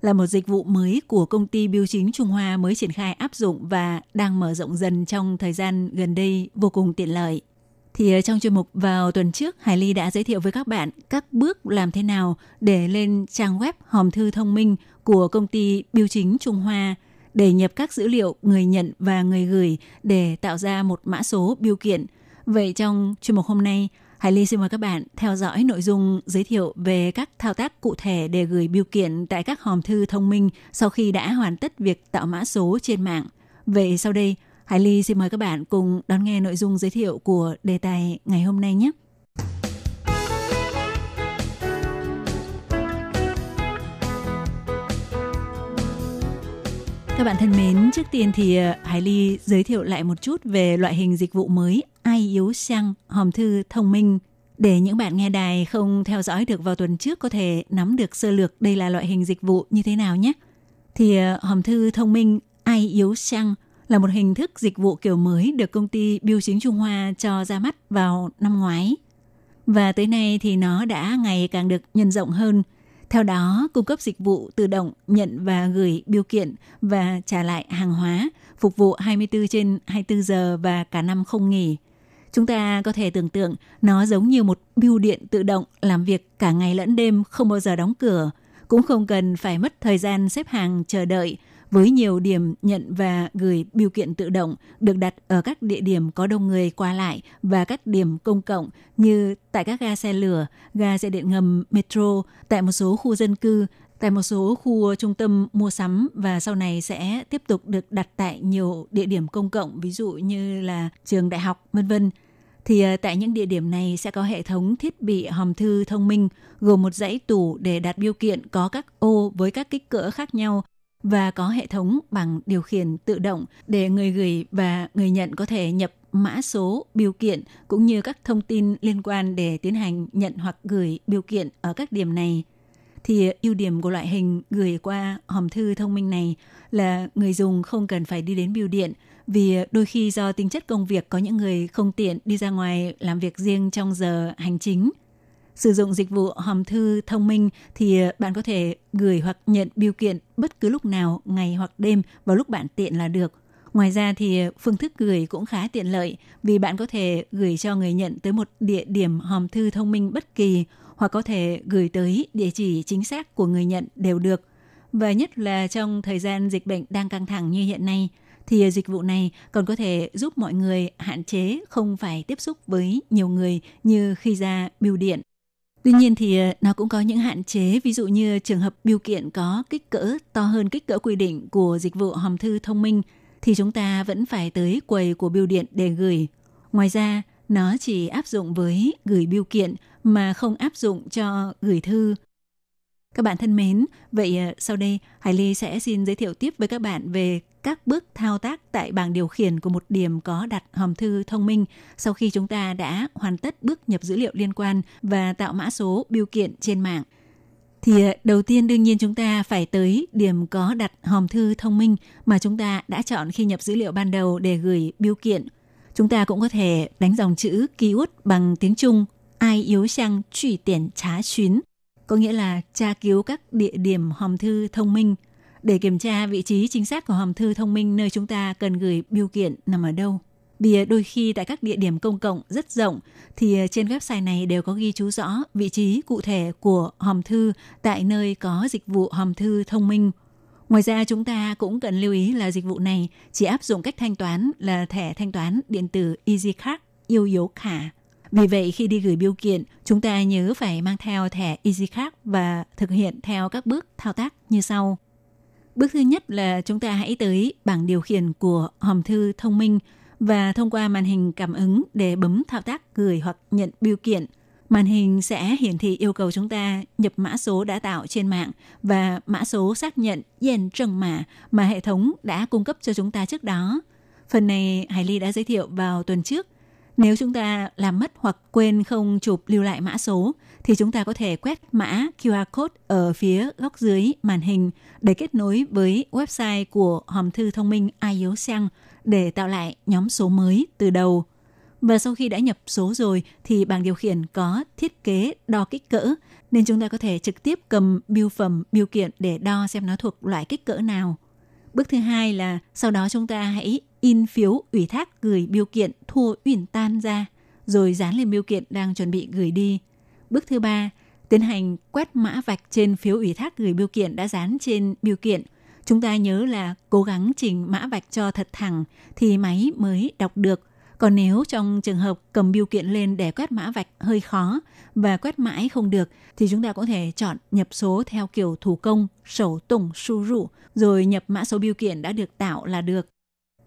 là một dịch vụ mới của công ty Biêu chính Trung Hoa mới triển khai áp dụng và đang mở rộng dần trong thời gian gần đây vô cùng tiện lợi. Thì ở trong chuyên mục vào tuần trước, Hải Ly đã giới thiệu với các bạn các bước làm thế nào để lên trang web hòm thư thông minh của công ty Biêu chính Trung Hoa để nhập các dữ liệu người nhận và người gửi để tạo ra một mã số biêu kiện. Vậy trong chuyên mục hôm nay, Hải Ly xin mời các bạn theo dõi nội dung giới thiệu về các thao tác cụ thể để gửi biểu kiện tại các hòm thư thông minh sau khi đã hoàn tất việc tạo mã số trên mạng. Vậy sau đây, Hải Ly xin mời các bạn cùng đón nghe nội dung giới thiệu của đề tài ngày hôm nay nhé. Các bạn thân mến, trước tiên thì ờ, Hải Ly giới thiệu lại một chút về loại hình dịch vụ mới Ai Yếu Sang hòm thư thông minh để những bạn nghe đài không theo dõi được vào tuần trước có thể nắm được sơ lược đây là loại hình dịch vụ như thế nào nhé. Thì ờ, hòm thư thông minh Ai Yếu Sang là một hình thức dịch vụ kiểu mới được công ty Biêu chính Trung Hoa cho ra mắt vào năm ngoái. Và tới nay thì nó đã ngày càng được nhân rộng hơn – theo đó, cung cấp dịch vụ tự động nhận và gửi biêu kiện và trả lại hàng hóa, phục vụ 24 trên 24 giờ và cả năm không nghỉ. Chúng ta có thể tưởng tượng nó giống như một bưu điện tự động làm việc cả ngày lẫn đêm không bao giờ đóng cửa, cũng không cần phải mất thời gian xếp hàng chờ đợi với nhiều điểm nhận và gửi biêu kiện tự động được đặt ở các địa điểm có đông người qua lại và các điểm công cộng như tại các ga xe lửa, ga xe điện ngầm, metro, tại một số khu dân cư, tại một số khu trung tâm mua sắm và sau này sẽ tiếp tục được đặt tại nhiều địa điểm công cộng, ví dụ như là trường đại học, vân vân. Thì ờ, tại những địa điểm này sẽ có hệ thống thiết bị hòm thư thông minh, gồm một dãy tủ để đặt biêu kiện có các ô với các kích cỡ khác nhau và có hệ thống bằng điều khiển tự động để người gửi và người nhận có thể nhập mã số biêu kiện cũng như các thông tin liên quan để tiến hành nhận hoặc gửi biêu kiện ở các điểm này thì ưu điểm của loại hình gửi qua hòm thư thông minh này là người dùng không cần phải đi đến bưu điện vì đôi khi do tính chất công việc có những người không tiện đi ra ngoài làm việc riêng trong giờ hành chính Sử dụng dịch vụ hòm thư thông minh thì bạn có thể gửi hoặc nhận biêu kiện bất cứ lúc nào, ngày hoặc đêm vào lúc bạn tiện là được. Ngoài ra thì phương thức gửi cũng khá tiện lợi vì bạn có thể gửi cho người nhận tới một địa điểm hòm thư thông minh bất kỳ hoặc có thể gửi tới địa chỉ chính xác của người nhận đều được. Và nhất là trong thời gian dịch bệnh đang căng thẳng như hiện nay, thì dịch vụ này còn có thể giúp mọi người hạn chế không phải tiếp xúc với nhiều người như khi ra bưu điện. Tuy nhiên thì ờ, nó cũng có những hạn chế, ví dụ như trường hợp biêu kiện có kích cỡ to hơn kích cỡ quy định của dịch vụ hòm thư thông minh thì chúng ta vẫn phải tới quầy của bưu điện để gửi. Ngoài ra, nó chỉ áp dụng với gửi biêu kiện mà không áp dụng cho gửi thư. Các bạn thân mến, vậy ờ, sau đây Hải Ly sẽ xin giới thiệu tiếp với các bạn về các bước thao tác tại bảng điều khiển của một điểm có đặt hòm thư thông minh sau khi chúng ta đã hoàn tất bước nhập dữ liệu liên quan và tạo mã số biểu kiện trên mạng. Thì ờ, đầu tiên đương nhiên chúng ta phải tới điểm có đặt hòm thư thông minh mà chúng ta đã chọn khi nhập dữ liệu ban đầu để gửi biểu kiện. Chúng ta cũng có thể đánh dòng chữ ký út bằng tiếng Trung ai yếu sang truy tiền trá xuyến? có nghĩa là tra cứu các địa điểm hòm thư thông minh – để kiểm tra vị trí chính xác của hòm thư thông minh nơi chúng ta cần gửi biêu kiện nằm ở đâu. Vì đôi khi tại các địa điểm công cộng rất rộng, thì trên website này đều có ghi chú rõ vị trí cụ thể của hòm thư tại nơi có dịch vụ hòm thư thông minh. Ngoài ra, chúng ta cũng cần lưu ý là dịch vụ này chỉ áp dụng cách thanh toán là thẻ thanh toán điện tử EasyCard yêu dấu khả. Vì vậy khi đi gửi biêu kiện, chúng ta nhớ phải mang theo thẻ EasyCard và thực hiện theo các bước thao tác như sau. Bước thứ nhất là chúng ta hãy tới bảng điều khiển của hòm thư thông minh và thông qua màn hình cảm ứng để bấm thao tác gửi hoặc nhận biêu kiện. Màn hình sẽ hiển thị yêu cầu chúng ta nhập mã số đã tạo trên mạng và mã số xác nhận dành trần mã mà hệ thống đã cung cấp cho chúng ta trước đó. Phần này Hải Ly đã giới thiệu vào tuần trước. Nếu chúng ta làm mất hoặc quên không chụp lưu lại mã số thì chúng ta có thể quét mã QR code ở phía góc dưới màn hình để kết nối với website của hòm thư thông minh iOSang để tạo lại nhóm số mới từ đầu. Và sau khi đã nhập số rồi thì bảng điều khiển có thiết kế đo kích cỡ nên chúng ta có thể trực tiếp cầm biêu phẩm, biêu kiện để đo xem nó thuộc loại kích cỡ nào. Bước thứ hai là sau đó chúng ta hãy in phiếu ủy thác gửi biêu kiện thua uyển tan ra rồi dán lên biêu kiện đang chuẩn bị gửi đi. Bước thứ ba, tiến hành quét mã vạch trên phiếu ủy thác gửi biêu kiện đã dán trên biêu kiện. Chúng ta nhớ là cố gắng chỉnh mã vạch cho thật thẳng thì máy mới đọc được. Còn nếu trong trường hợp cầm biêu kiện lên để quét mã vạch hơi khó và quét mãi không được thì chúng ta có thể chọn nhập số theo kiểu thủ công, sổ tổng su rụ rồi nhập mã số biêu kiện đã được tạo là được.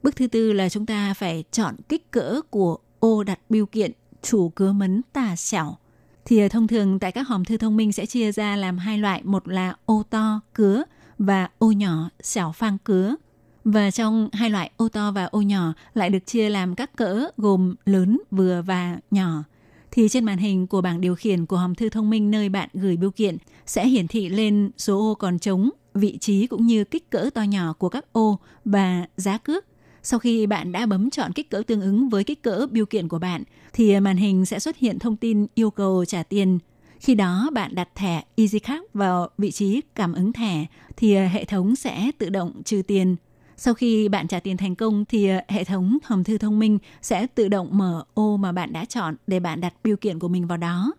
Bước thứ tư là chúng ta phải chọn kích cỡ của ô đặt biêu kiện chủ cứa mấn tà xẻo. thì ờ, thông thường tại các hòm thư thông minh sẽ chia ra làm hai loại, một là ô to cứa và ô nhỏ xẻo phang cứa. Và trong hai loại ô to và ô nhỏ lại được chia làm các cỡ gồm lớn, vừa và nhỏ. Thì trên màn hình của bảng điều khiển của hòm thư thông minh nơi bạn gửi biểu kiện sẽ hiển thị lên số ô còn trống, vị trí cũng như kích cỡ to nhỏ của các ô và giá cước sau khi bạn đã bấm chọn kích cỡ tương ứng với kích cỡ biểu kiện của bạn, thì màn hình sẽ xuất hiện thông tin yêu cầu trả tiền. Khi đó bạn đặt thẻ EasyCard vào vị trí cảm ứng thẻ thì hệ thống sẽ tự động trừ tiền. Sau khi bạn trả tiền thành công thì hệ thống hòm thư thông minh sẽ tự động mở ô mà bạn đã chọn để bạn đặt biểu kiện của mình vào đó.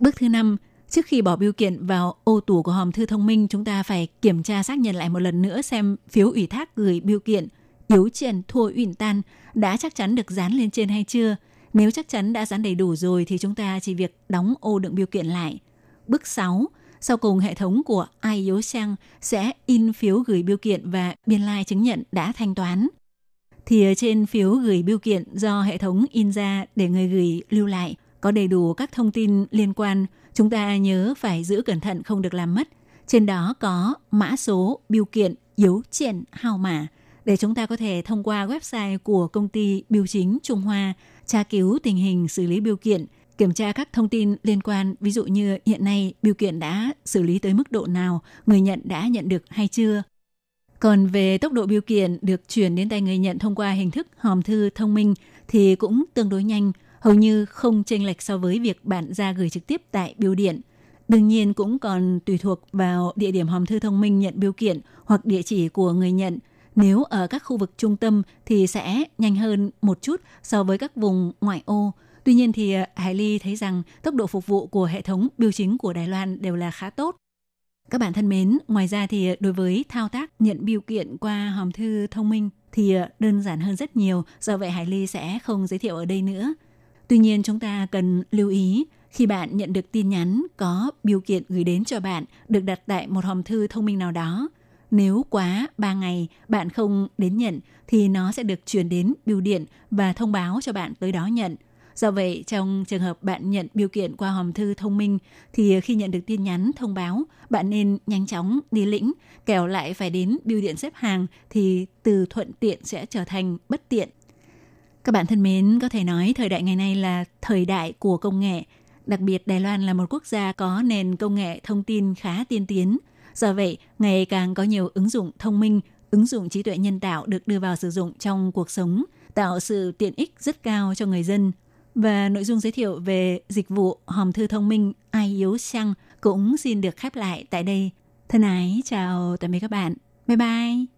Bước thứ năm, trước khi bỏ biểu kiện vào ô tủ của hòm thư thông minh, chúng ta phải kiểm tra xác nhận lại một lần nữa xem phiếu ủy thác gửi biểu kiện yếu triển thua uyển tan đã chắc chắn được dán lên trên hay chưa. Nếu chắc chắn đã dán đầy đủ rồi thì chúng ta chỉ việc đóng ô đựng biêu kiện lại. Bước 6. Sau cùng hệ thống của ai yếu sang sẽ in phiếu gửi biêu kiện và biên lai like chứng nhận đã thanh toán. Thì trên phiếu gửi biêu kiện do hệ thống in ra để người gửi lưu lại có đầy đủ các thông tin liên quan, chúng ta nhớ phải giữ cẩn thận không được làm mất. Trên đó có mã số biêu kiện yếu triển hao mã để chúng ta có thể thông qua website của công ty Biêu chính Trung Hoa tra cứu tình hình xử lý biêu kiện, kiểm tra các thông tin liên quan, ví dụ như hiện nay biêu kiện đã xử lý tới mức độ nào, người nhận đã nhận được hay chưa. Còn về tốc độ biêu kiện được chuyển đến tay người nhận thông qua hình thức hòm thư thông minh thì cũng tương đối nhanh, hầu như không chênh lệch so với việc bạn ra gửi trực tiếp tại biêu điện. Đương nhiên cũng còn tùy thuộc vào địa điểm hòm thư thông minh nhận biêu kiện hoặc địa chỉ của người nhận nếu ở các khu vực trung tâm thì sẽ nhanh hơn một chút so với các vùng ngoại ô. Tuy nhiên thì ờ, Hải Ly thấy rằng tốc độ phục vụ của hệ thống biểu chính của Đài Loan đều là khá tốt. Các bạn thân mến, ngoài ra thì ờ, đối với thao tác nhận biểu kiện qua hòm thư thông minh thì ờ, đơn giản hơn rất nhiều, do vậy Hải Ly sẽ không giới thiệu ở đây nữa. Tuy nhiên chúng ta cần lưu ý khi bạn nhận được tin nhắn có biểu kiện gửi đến cho bạn được đặt tại một hòm thư thông minh nào đó nếu quá 3 ngày bạn không đến nhận thì nó sẽ được chuyển đến bưu điện và thông báo cho bạn tới đó nhận. Do vậy, trong trường hợp bạn nhận biểu kiện qua hòm thư thông minh thì khi nhận được tin nhắn thông báo, bạn nên nhanh chóng đi lĩnh, kẻo lại phải đến bưu điện xếp hàng thì từ thuận tiện sẽ trở thành bất tiện. Các bạn thân mến, có thể nói thời đại ngày nay là thời đại của công nghệ. Đặc biệt Đài Loan là một quốc gia có nền công nghệ thông tin khá tiên tiến – Do vậy, ngày càng có nhiều ứng dụng thông minh, ứng dụng trí tuệ nhân tạo được đưa vào sử dụng trong cuộc sống, tạo sự tiện ích rất cao cho người dân. Và nội dung giới thiệu về dịch vụ hòm thư thông minh Ai Yếu xăng cũng xin được khép lại tại đây. Thân ái, chào tạm biệt các bạn. Bye bye!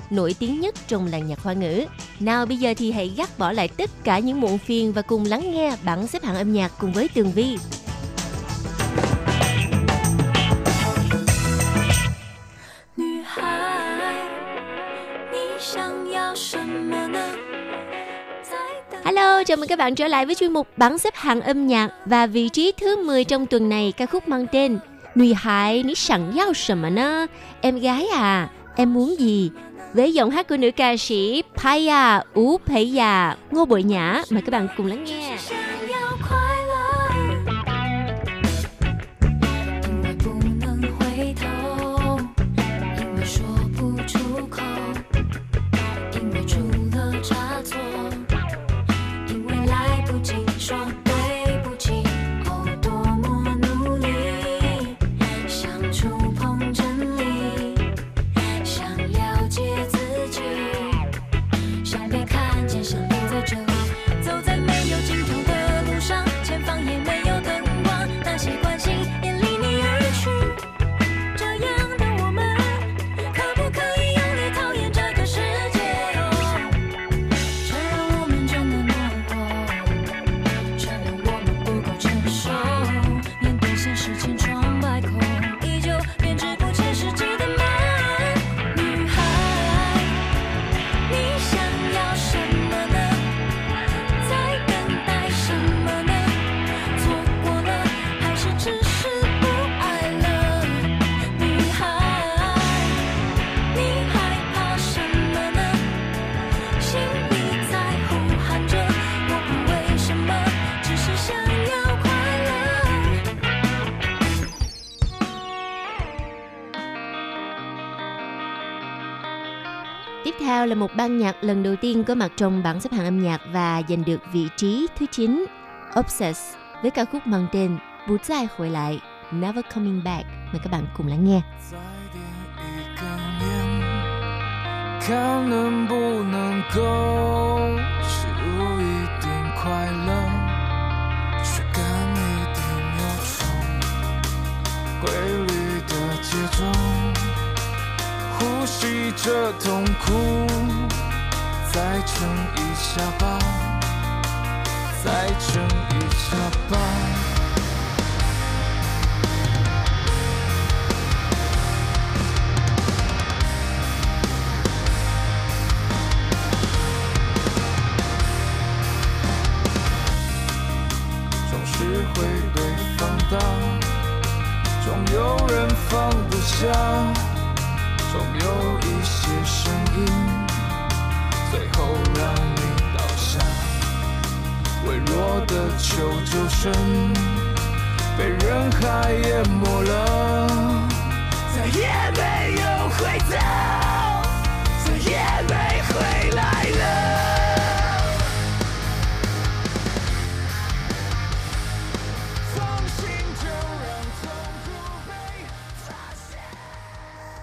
nổi tiếng nhất trong làng nhạc hoa ngữ. Nào bây giờ thì hãy gác bỏ lại tất cả những muộn phiền và cùng lắng nghe bảng xếp hạng âm nhạc cùng với Tường Vi. Hello, chào mừng các bạn trở lại với chuyên mục bảng xếp hạng âm nhạc và vị trí thứ 10 trong tuần này ca khúc mang tên Nùi hải, ní sẵn giao sầm mà nơ Em gái à, em muốn gì, với giọng hát của nữ ca sĩ Paya Ú Paya Ngô Bội Nhã, mời các bạn cùng lắng nghe. một ban nhạc lần đầu tiên có mặt trong bảng xếp hạng âm nhạc và giành được vị trí thứ 9, Obsess với ca khúc mang tên Bù Zai Hồi Lại, Never Coming Back. Mời các bạn cùng lắng nghe. 再点一个念，看能不能够植入一点快乐，驱赶一点忧愁，规律的节奏， 呼吸着痛苦，再撑一下吧，再撑一下吧。求救声被人海淹没了，再也没有回头，再也没回来了。放心就让痛苦被发现。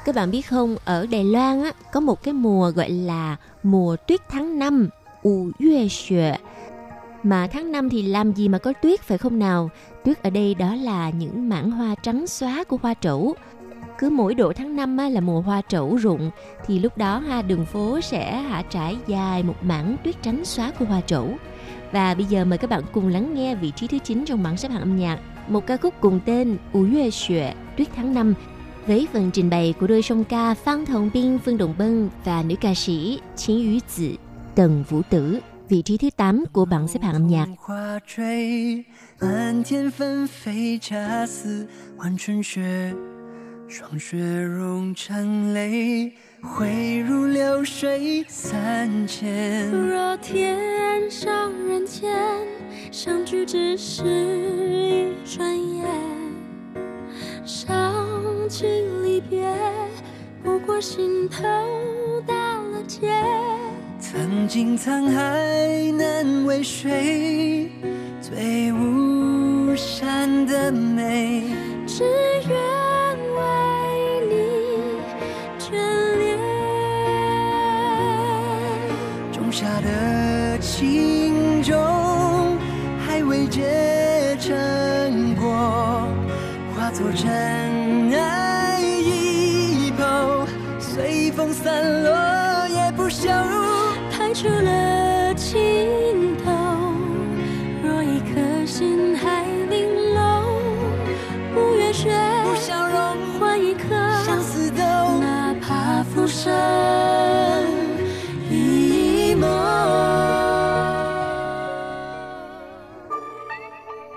Các bạn biết không, ở Đài Loan á, có một cái mùa gọi là mùa tuyết tháng 5, ù yue xuệ. mà tháng 5 thì làm gì mà có tuyết phải không nào? Tuyết ở đây đó là những mảng hoa trắng xóa của hoa trẩu. Cứ mỗi độ tháng 5 á, là mùa hoa trẩu rụng thì lúc đó ha đường phố sẽ hạ trải dài một mảng tuyết trắng xóa của hoa trẩu. Và bây giờ mời các bạn cùng lắng nghe vị trí thứ 9 trong bảng xếp hạng âm nhạc. Một ca khúc cùng tên Ú Yue Xue, Tuyết tháng 5 với phần trình bày của đôi song ca Phan Thồng Biên, Phương Đồng Bân và nữ ca sĩ Chiến Yu Tử, Tần Vũ Tử, vị trí thứ tám của bảng xếp hạng âm nhạc. 曾经沧海难为水，最无山的美。只愿为你眷恋。种下的情种还未结成果，化作尘埃一泡，随风散落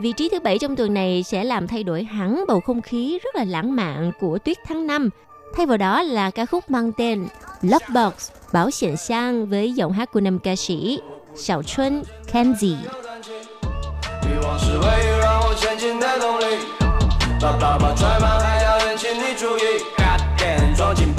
Vị trí thứ bảy trong tuần này sẽ làm thay đổi hẳn bầu không khí rất là lãng mạn của tuyết tháng 5. Thay vào đó là ca khúc mang tên Love Box Bảo Xiển Sang với giọng hát của nam ca sĩ Xiao Chun Kenzie. 欲望是唯一让我前进的动力。把包包揣满，还要人请你注意。Goddamn，装进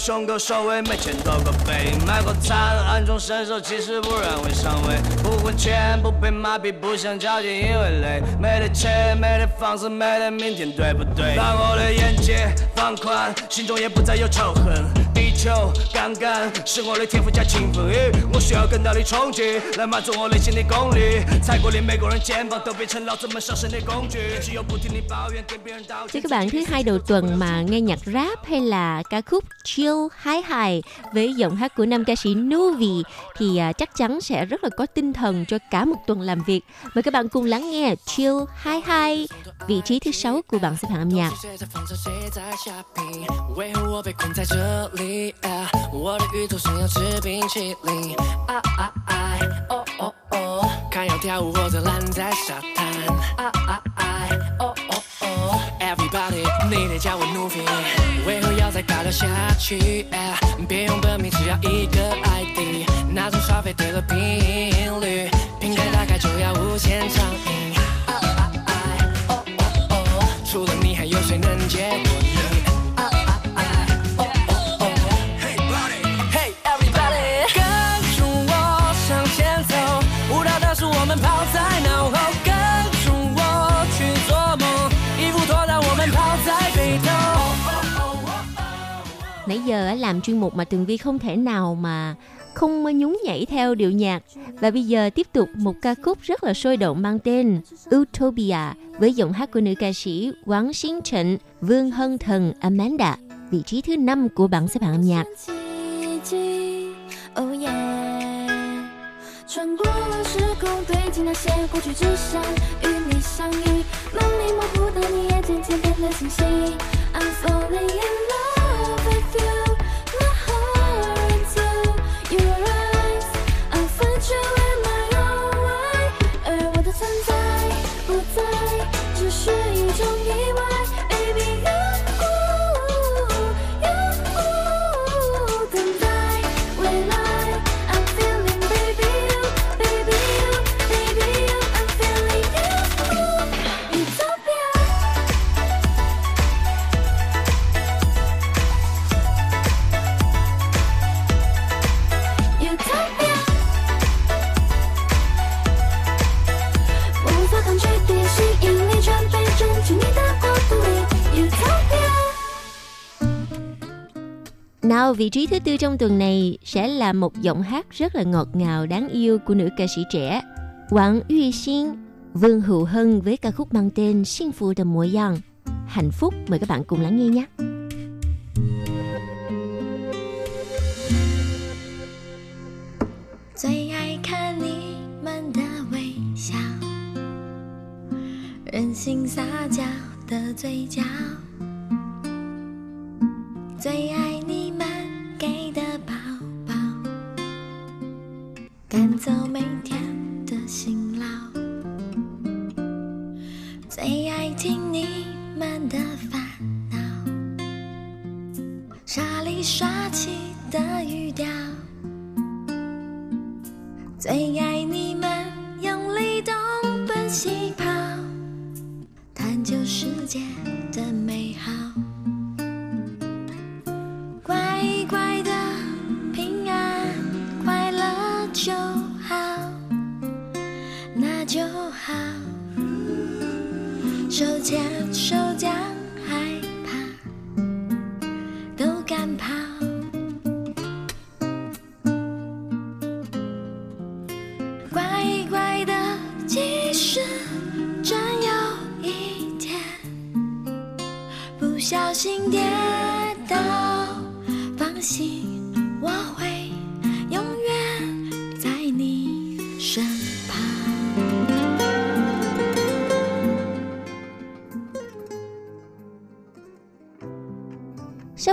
胸口，手尾没钱多个背，买过菜，暗中伸手，其实不然会上位。不混钱，不被麻痹，不想交钱，因为累。没得钱，没得房子，没得明天，对不对？当我的眼界放宽，心中也不再有仇恨。地球杠杆是我的天赋加勤奋，咦我需要更大的冲击来满足我内心的功力。踩过的每个人肩膀都变成老子们上升的工具，只有不停地抱怨，跟别人道 Cho 歉。 các bạn thứ hai đầu tuần mà nghe nhạc rap hay là ca khúc chill high high với giọng hát của nam ca sĩ Nuvi thì à, chắc chắn sẽ rất là có tinh thần cho cả một tuần làm việc. Mời các bạn cùng lắng nghe chill high high vị trí thứ sáu của bảng xếp hạng âm nhạc. 谁在放着谁在下屏？为何我被困在这里？啊我的鱼头想要吃冰淇淋。啊啊哎，哦哦哦，看要跳舞或者烂在沙滩。啊啊哎，哦哦哦，Everybody，你得叫我努比，为何要再尬聊下去？啊别用本名，只要一个 ID，那种消费对了频率，瓶盖打开就要无限畅饮。làm chuyên mục mà Tường Vi không thể nào mà không nhún nhảy theo điệu nhạc. Và bây giờ tiếp tục một ca khúc rất là sôi động mang tên Utopia với giọng hát của nữ ca sĩ Quán Xín Trịnh, Vương Hân Thần Amanda, vị trí thứ 5 của bảng xếp hạng âm nhạc. 奇迹，哦耶！穿过了时空，堆积那些过去，只想与你相遇。梦里模糊的你也渐渐变得清晰。I'm falling in love with you, Nào vị trí thứ tư trong tuần này sẽ là một giọng hát rất là ngọt ngào đáng yêu của nữ ca sĩ trẻ Quảng Uy Xin, Vương Hữu Hân với ca khúc mang tên Xin Phụ Đầm Mùa Giang. Hạnh phúc mời các bạn cùng lắng nghe nhé. 最爱看你们的微笑，任性撒娇的嘴角，最爱 赶走每天的辛劳，最爱听你们的烦恼，沙里刷气的语调。最爱你们用力东奔西跑，探究世界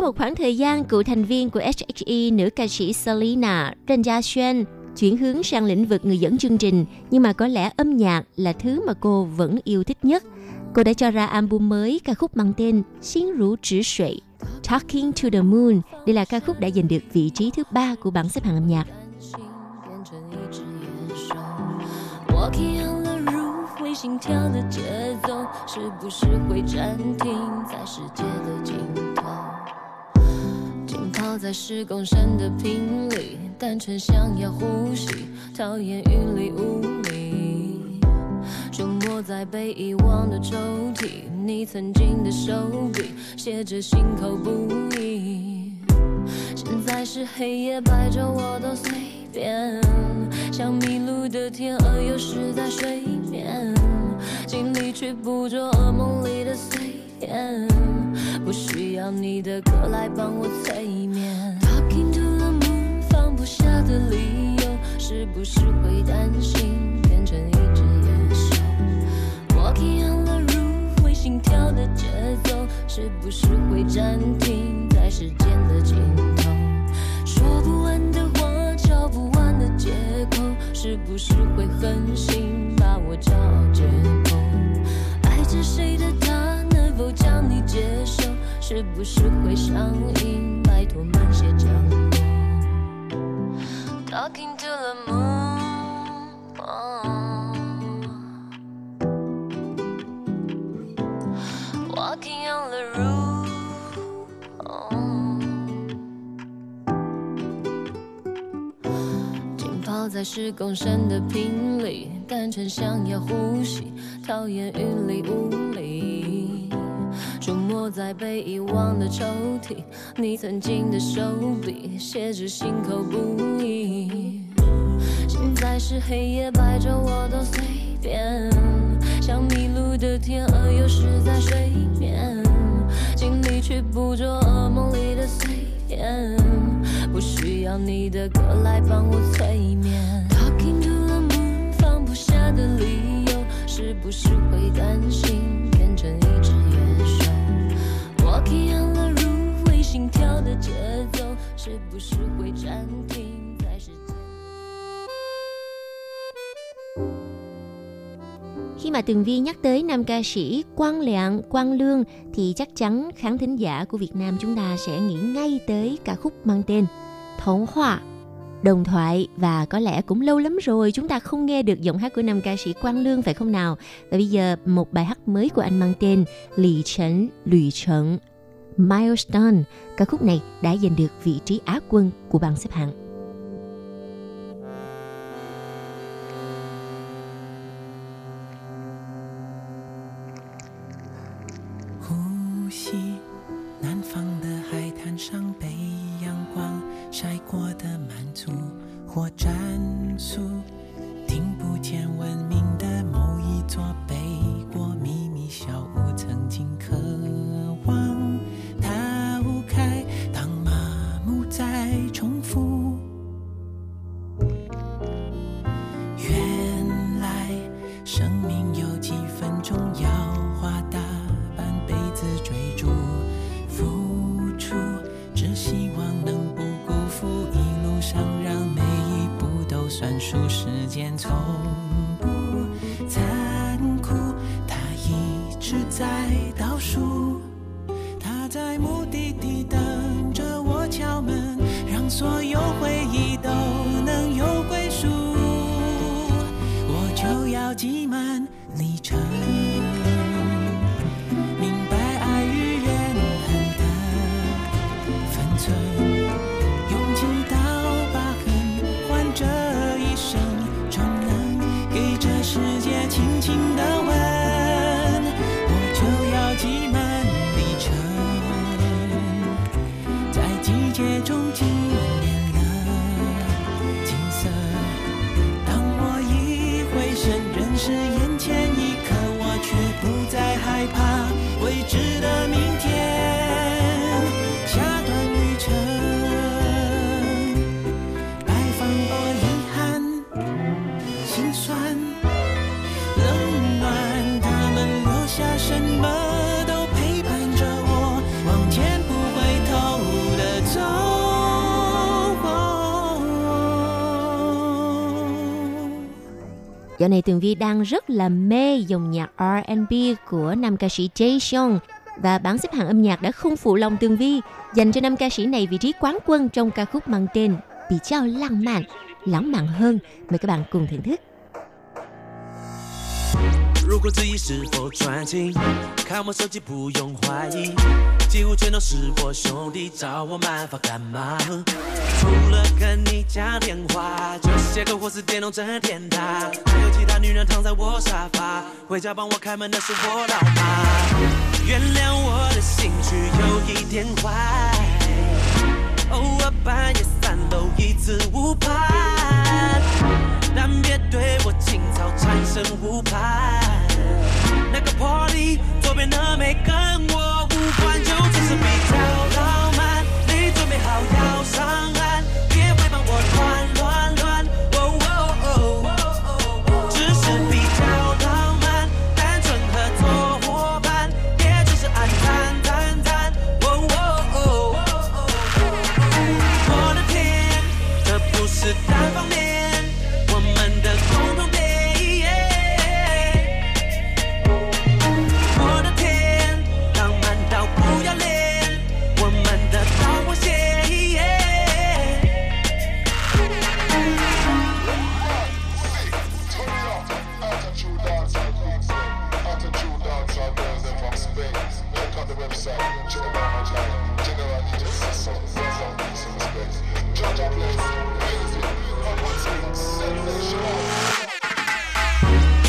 một khoảng thời gian, cựu thành viên của SHE nữ ca sĩ Selena, Trần Gia Xuân chuyển hướng sang lĩnh vực người dẫn chương trình, nhưng mà có lẽ âm nhạc là thứ mà cô vẫn yêu thích nhất. Cô đã cho ra album mới ca khúc mang tên Xin rủ trữ sụy, Talking to the Moon. Đây là ca khúc đã giành được vị trí thứ ba của bảng xếp hạng âm nhạc. 我 key on the roof，会心跳的节奏，是不是会暂停在世界的尽头？ 在十公升的瓶里，单纯想要呼吸，讨厌云里雾里。出没在被遗忘的抽屉，你曾经的手笔，写着心口不一。现在是黑夜，白昼我都随便，像迷路的天鹅，游失在水面，尽力去捕捉噩梦里的碎片，不需要你的歌来帮我催眠。Talking to the moon，放不下的理由，是不是会担心变成一只野兽？Walking on the roof，会心跳的节奏，是不是会暂停在时间的尽头？说不完的话，找不完的借口，是不是会狠心把我骄傲解剖？爱着谁的他，否将你接受？是不是会上瘾？拜托慢些降落。Talking to the moon、Walking on the roof、浸泡在十公升的瓶里，单纯想要呼吸，讨厌云里雾里。出没在被遗忘的抽屉，你曾经的手笔，写着心口不一。现在是黑夜，白昼我都随便，像迷路的天鹅，有时在水面，尽力去捕捉噩梦里的碎片，不需要你的歌来帮我催眠。Talking to the moon，放不下的理由，是不是会担心变成一只野兽心跳的节奏，是不是会暂停在时间？ Khi mà Tường Vi nhắc tới nam ca sĩ Quang Lạng, Quang Lương thì chắc chắn khán thính giả của Việt Nam chúng ta sẽ nghĩ ngay tới ca khúc mang tên Thống Hoa, Đồng thoại và có lẽ cũng lâu lắm rồi chúng ta không nghe được giọng hát của nam ca sĩ Quang Lương phải không nào? Và bây giờ một bài hát mới của anh mang tên Lì Trấn, Lùi Trấn, Milestone. Ca khúc này đã giành được vị trí Á quân của bảng xếp hạng. Dạo này Tường Vi đang rất là mê dòng nhạc R&B của nam ca sĩ Jay Sean và bảng xếp hạng âm nhạc đã không phụ lòng Tường Vi dành cho nam ca sĩ này vị trí quán quân trong ca khúc mang tên Bị trao lãng mạn, lãng mạn hơn. Mời các bạn cùng thưởng thức. 如果质疑是否专情，看我手机不用怀疑，几乎全都是我兄弟，找我麻烦干嘛？除了跟你讲电话，就写歌或是电动整天打，还有其他女人躺在我沙发，回家帮我开门的是我老妈。原谅我的兴趣有一点坏，偶尔半夜三楼一次误判，但别对我情操产生误判。那个 Party，左边的美跟我无关，就只是比较浪漫。你准备好要伤害，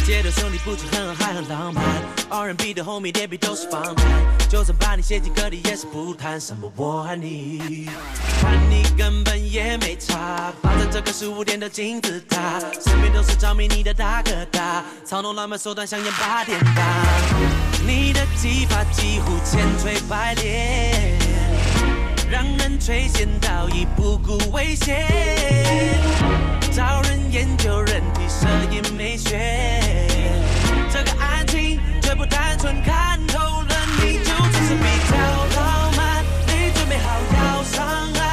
街头兄弟不止很好，还很浪漫。R&B 的 homie 脸皮都是防弹，就算把你写进歌里，也是不谈什么我爱你。看你根本也没差，霸占这个十五点的金字塔，身边都是着迷你的大哥大，操弄浪漫手段像演八点档。你的技法几乎千锤百炼，让人垂涎到已不顾危险。找人研究人体摄影美学，这个爱情却不单纯，看透了你就只是比较浪漫。你准备好要上岸，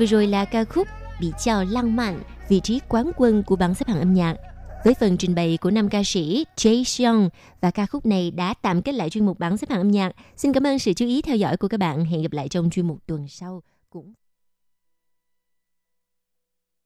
Vừa rồi là ca khúc Bị chào lăng mạn, vị trí quán quân của bảng xếp hạng âm nhạc. Với phần trình bày của nam ca sĩ Jay Sean và ca khúc này đã tạm kết lại chuyên mục bảng xếp hạng âm nhạc. Xin cảm ơn sự chú ý theo dõi của các bạn. Hẹn gặp lại trong chuyên mục tuần sau. Cũng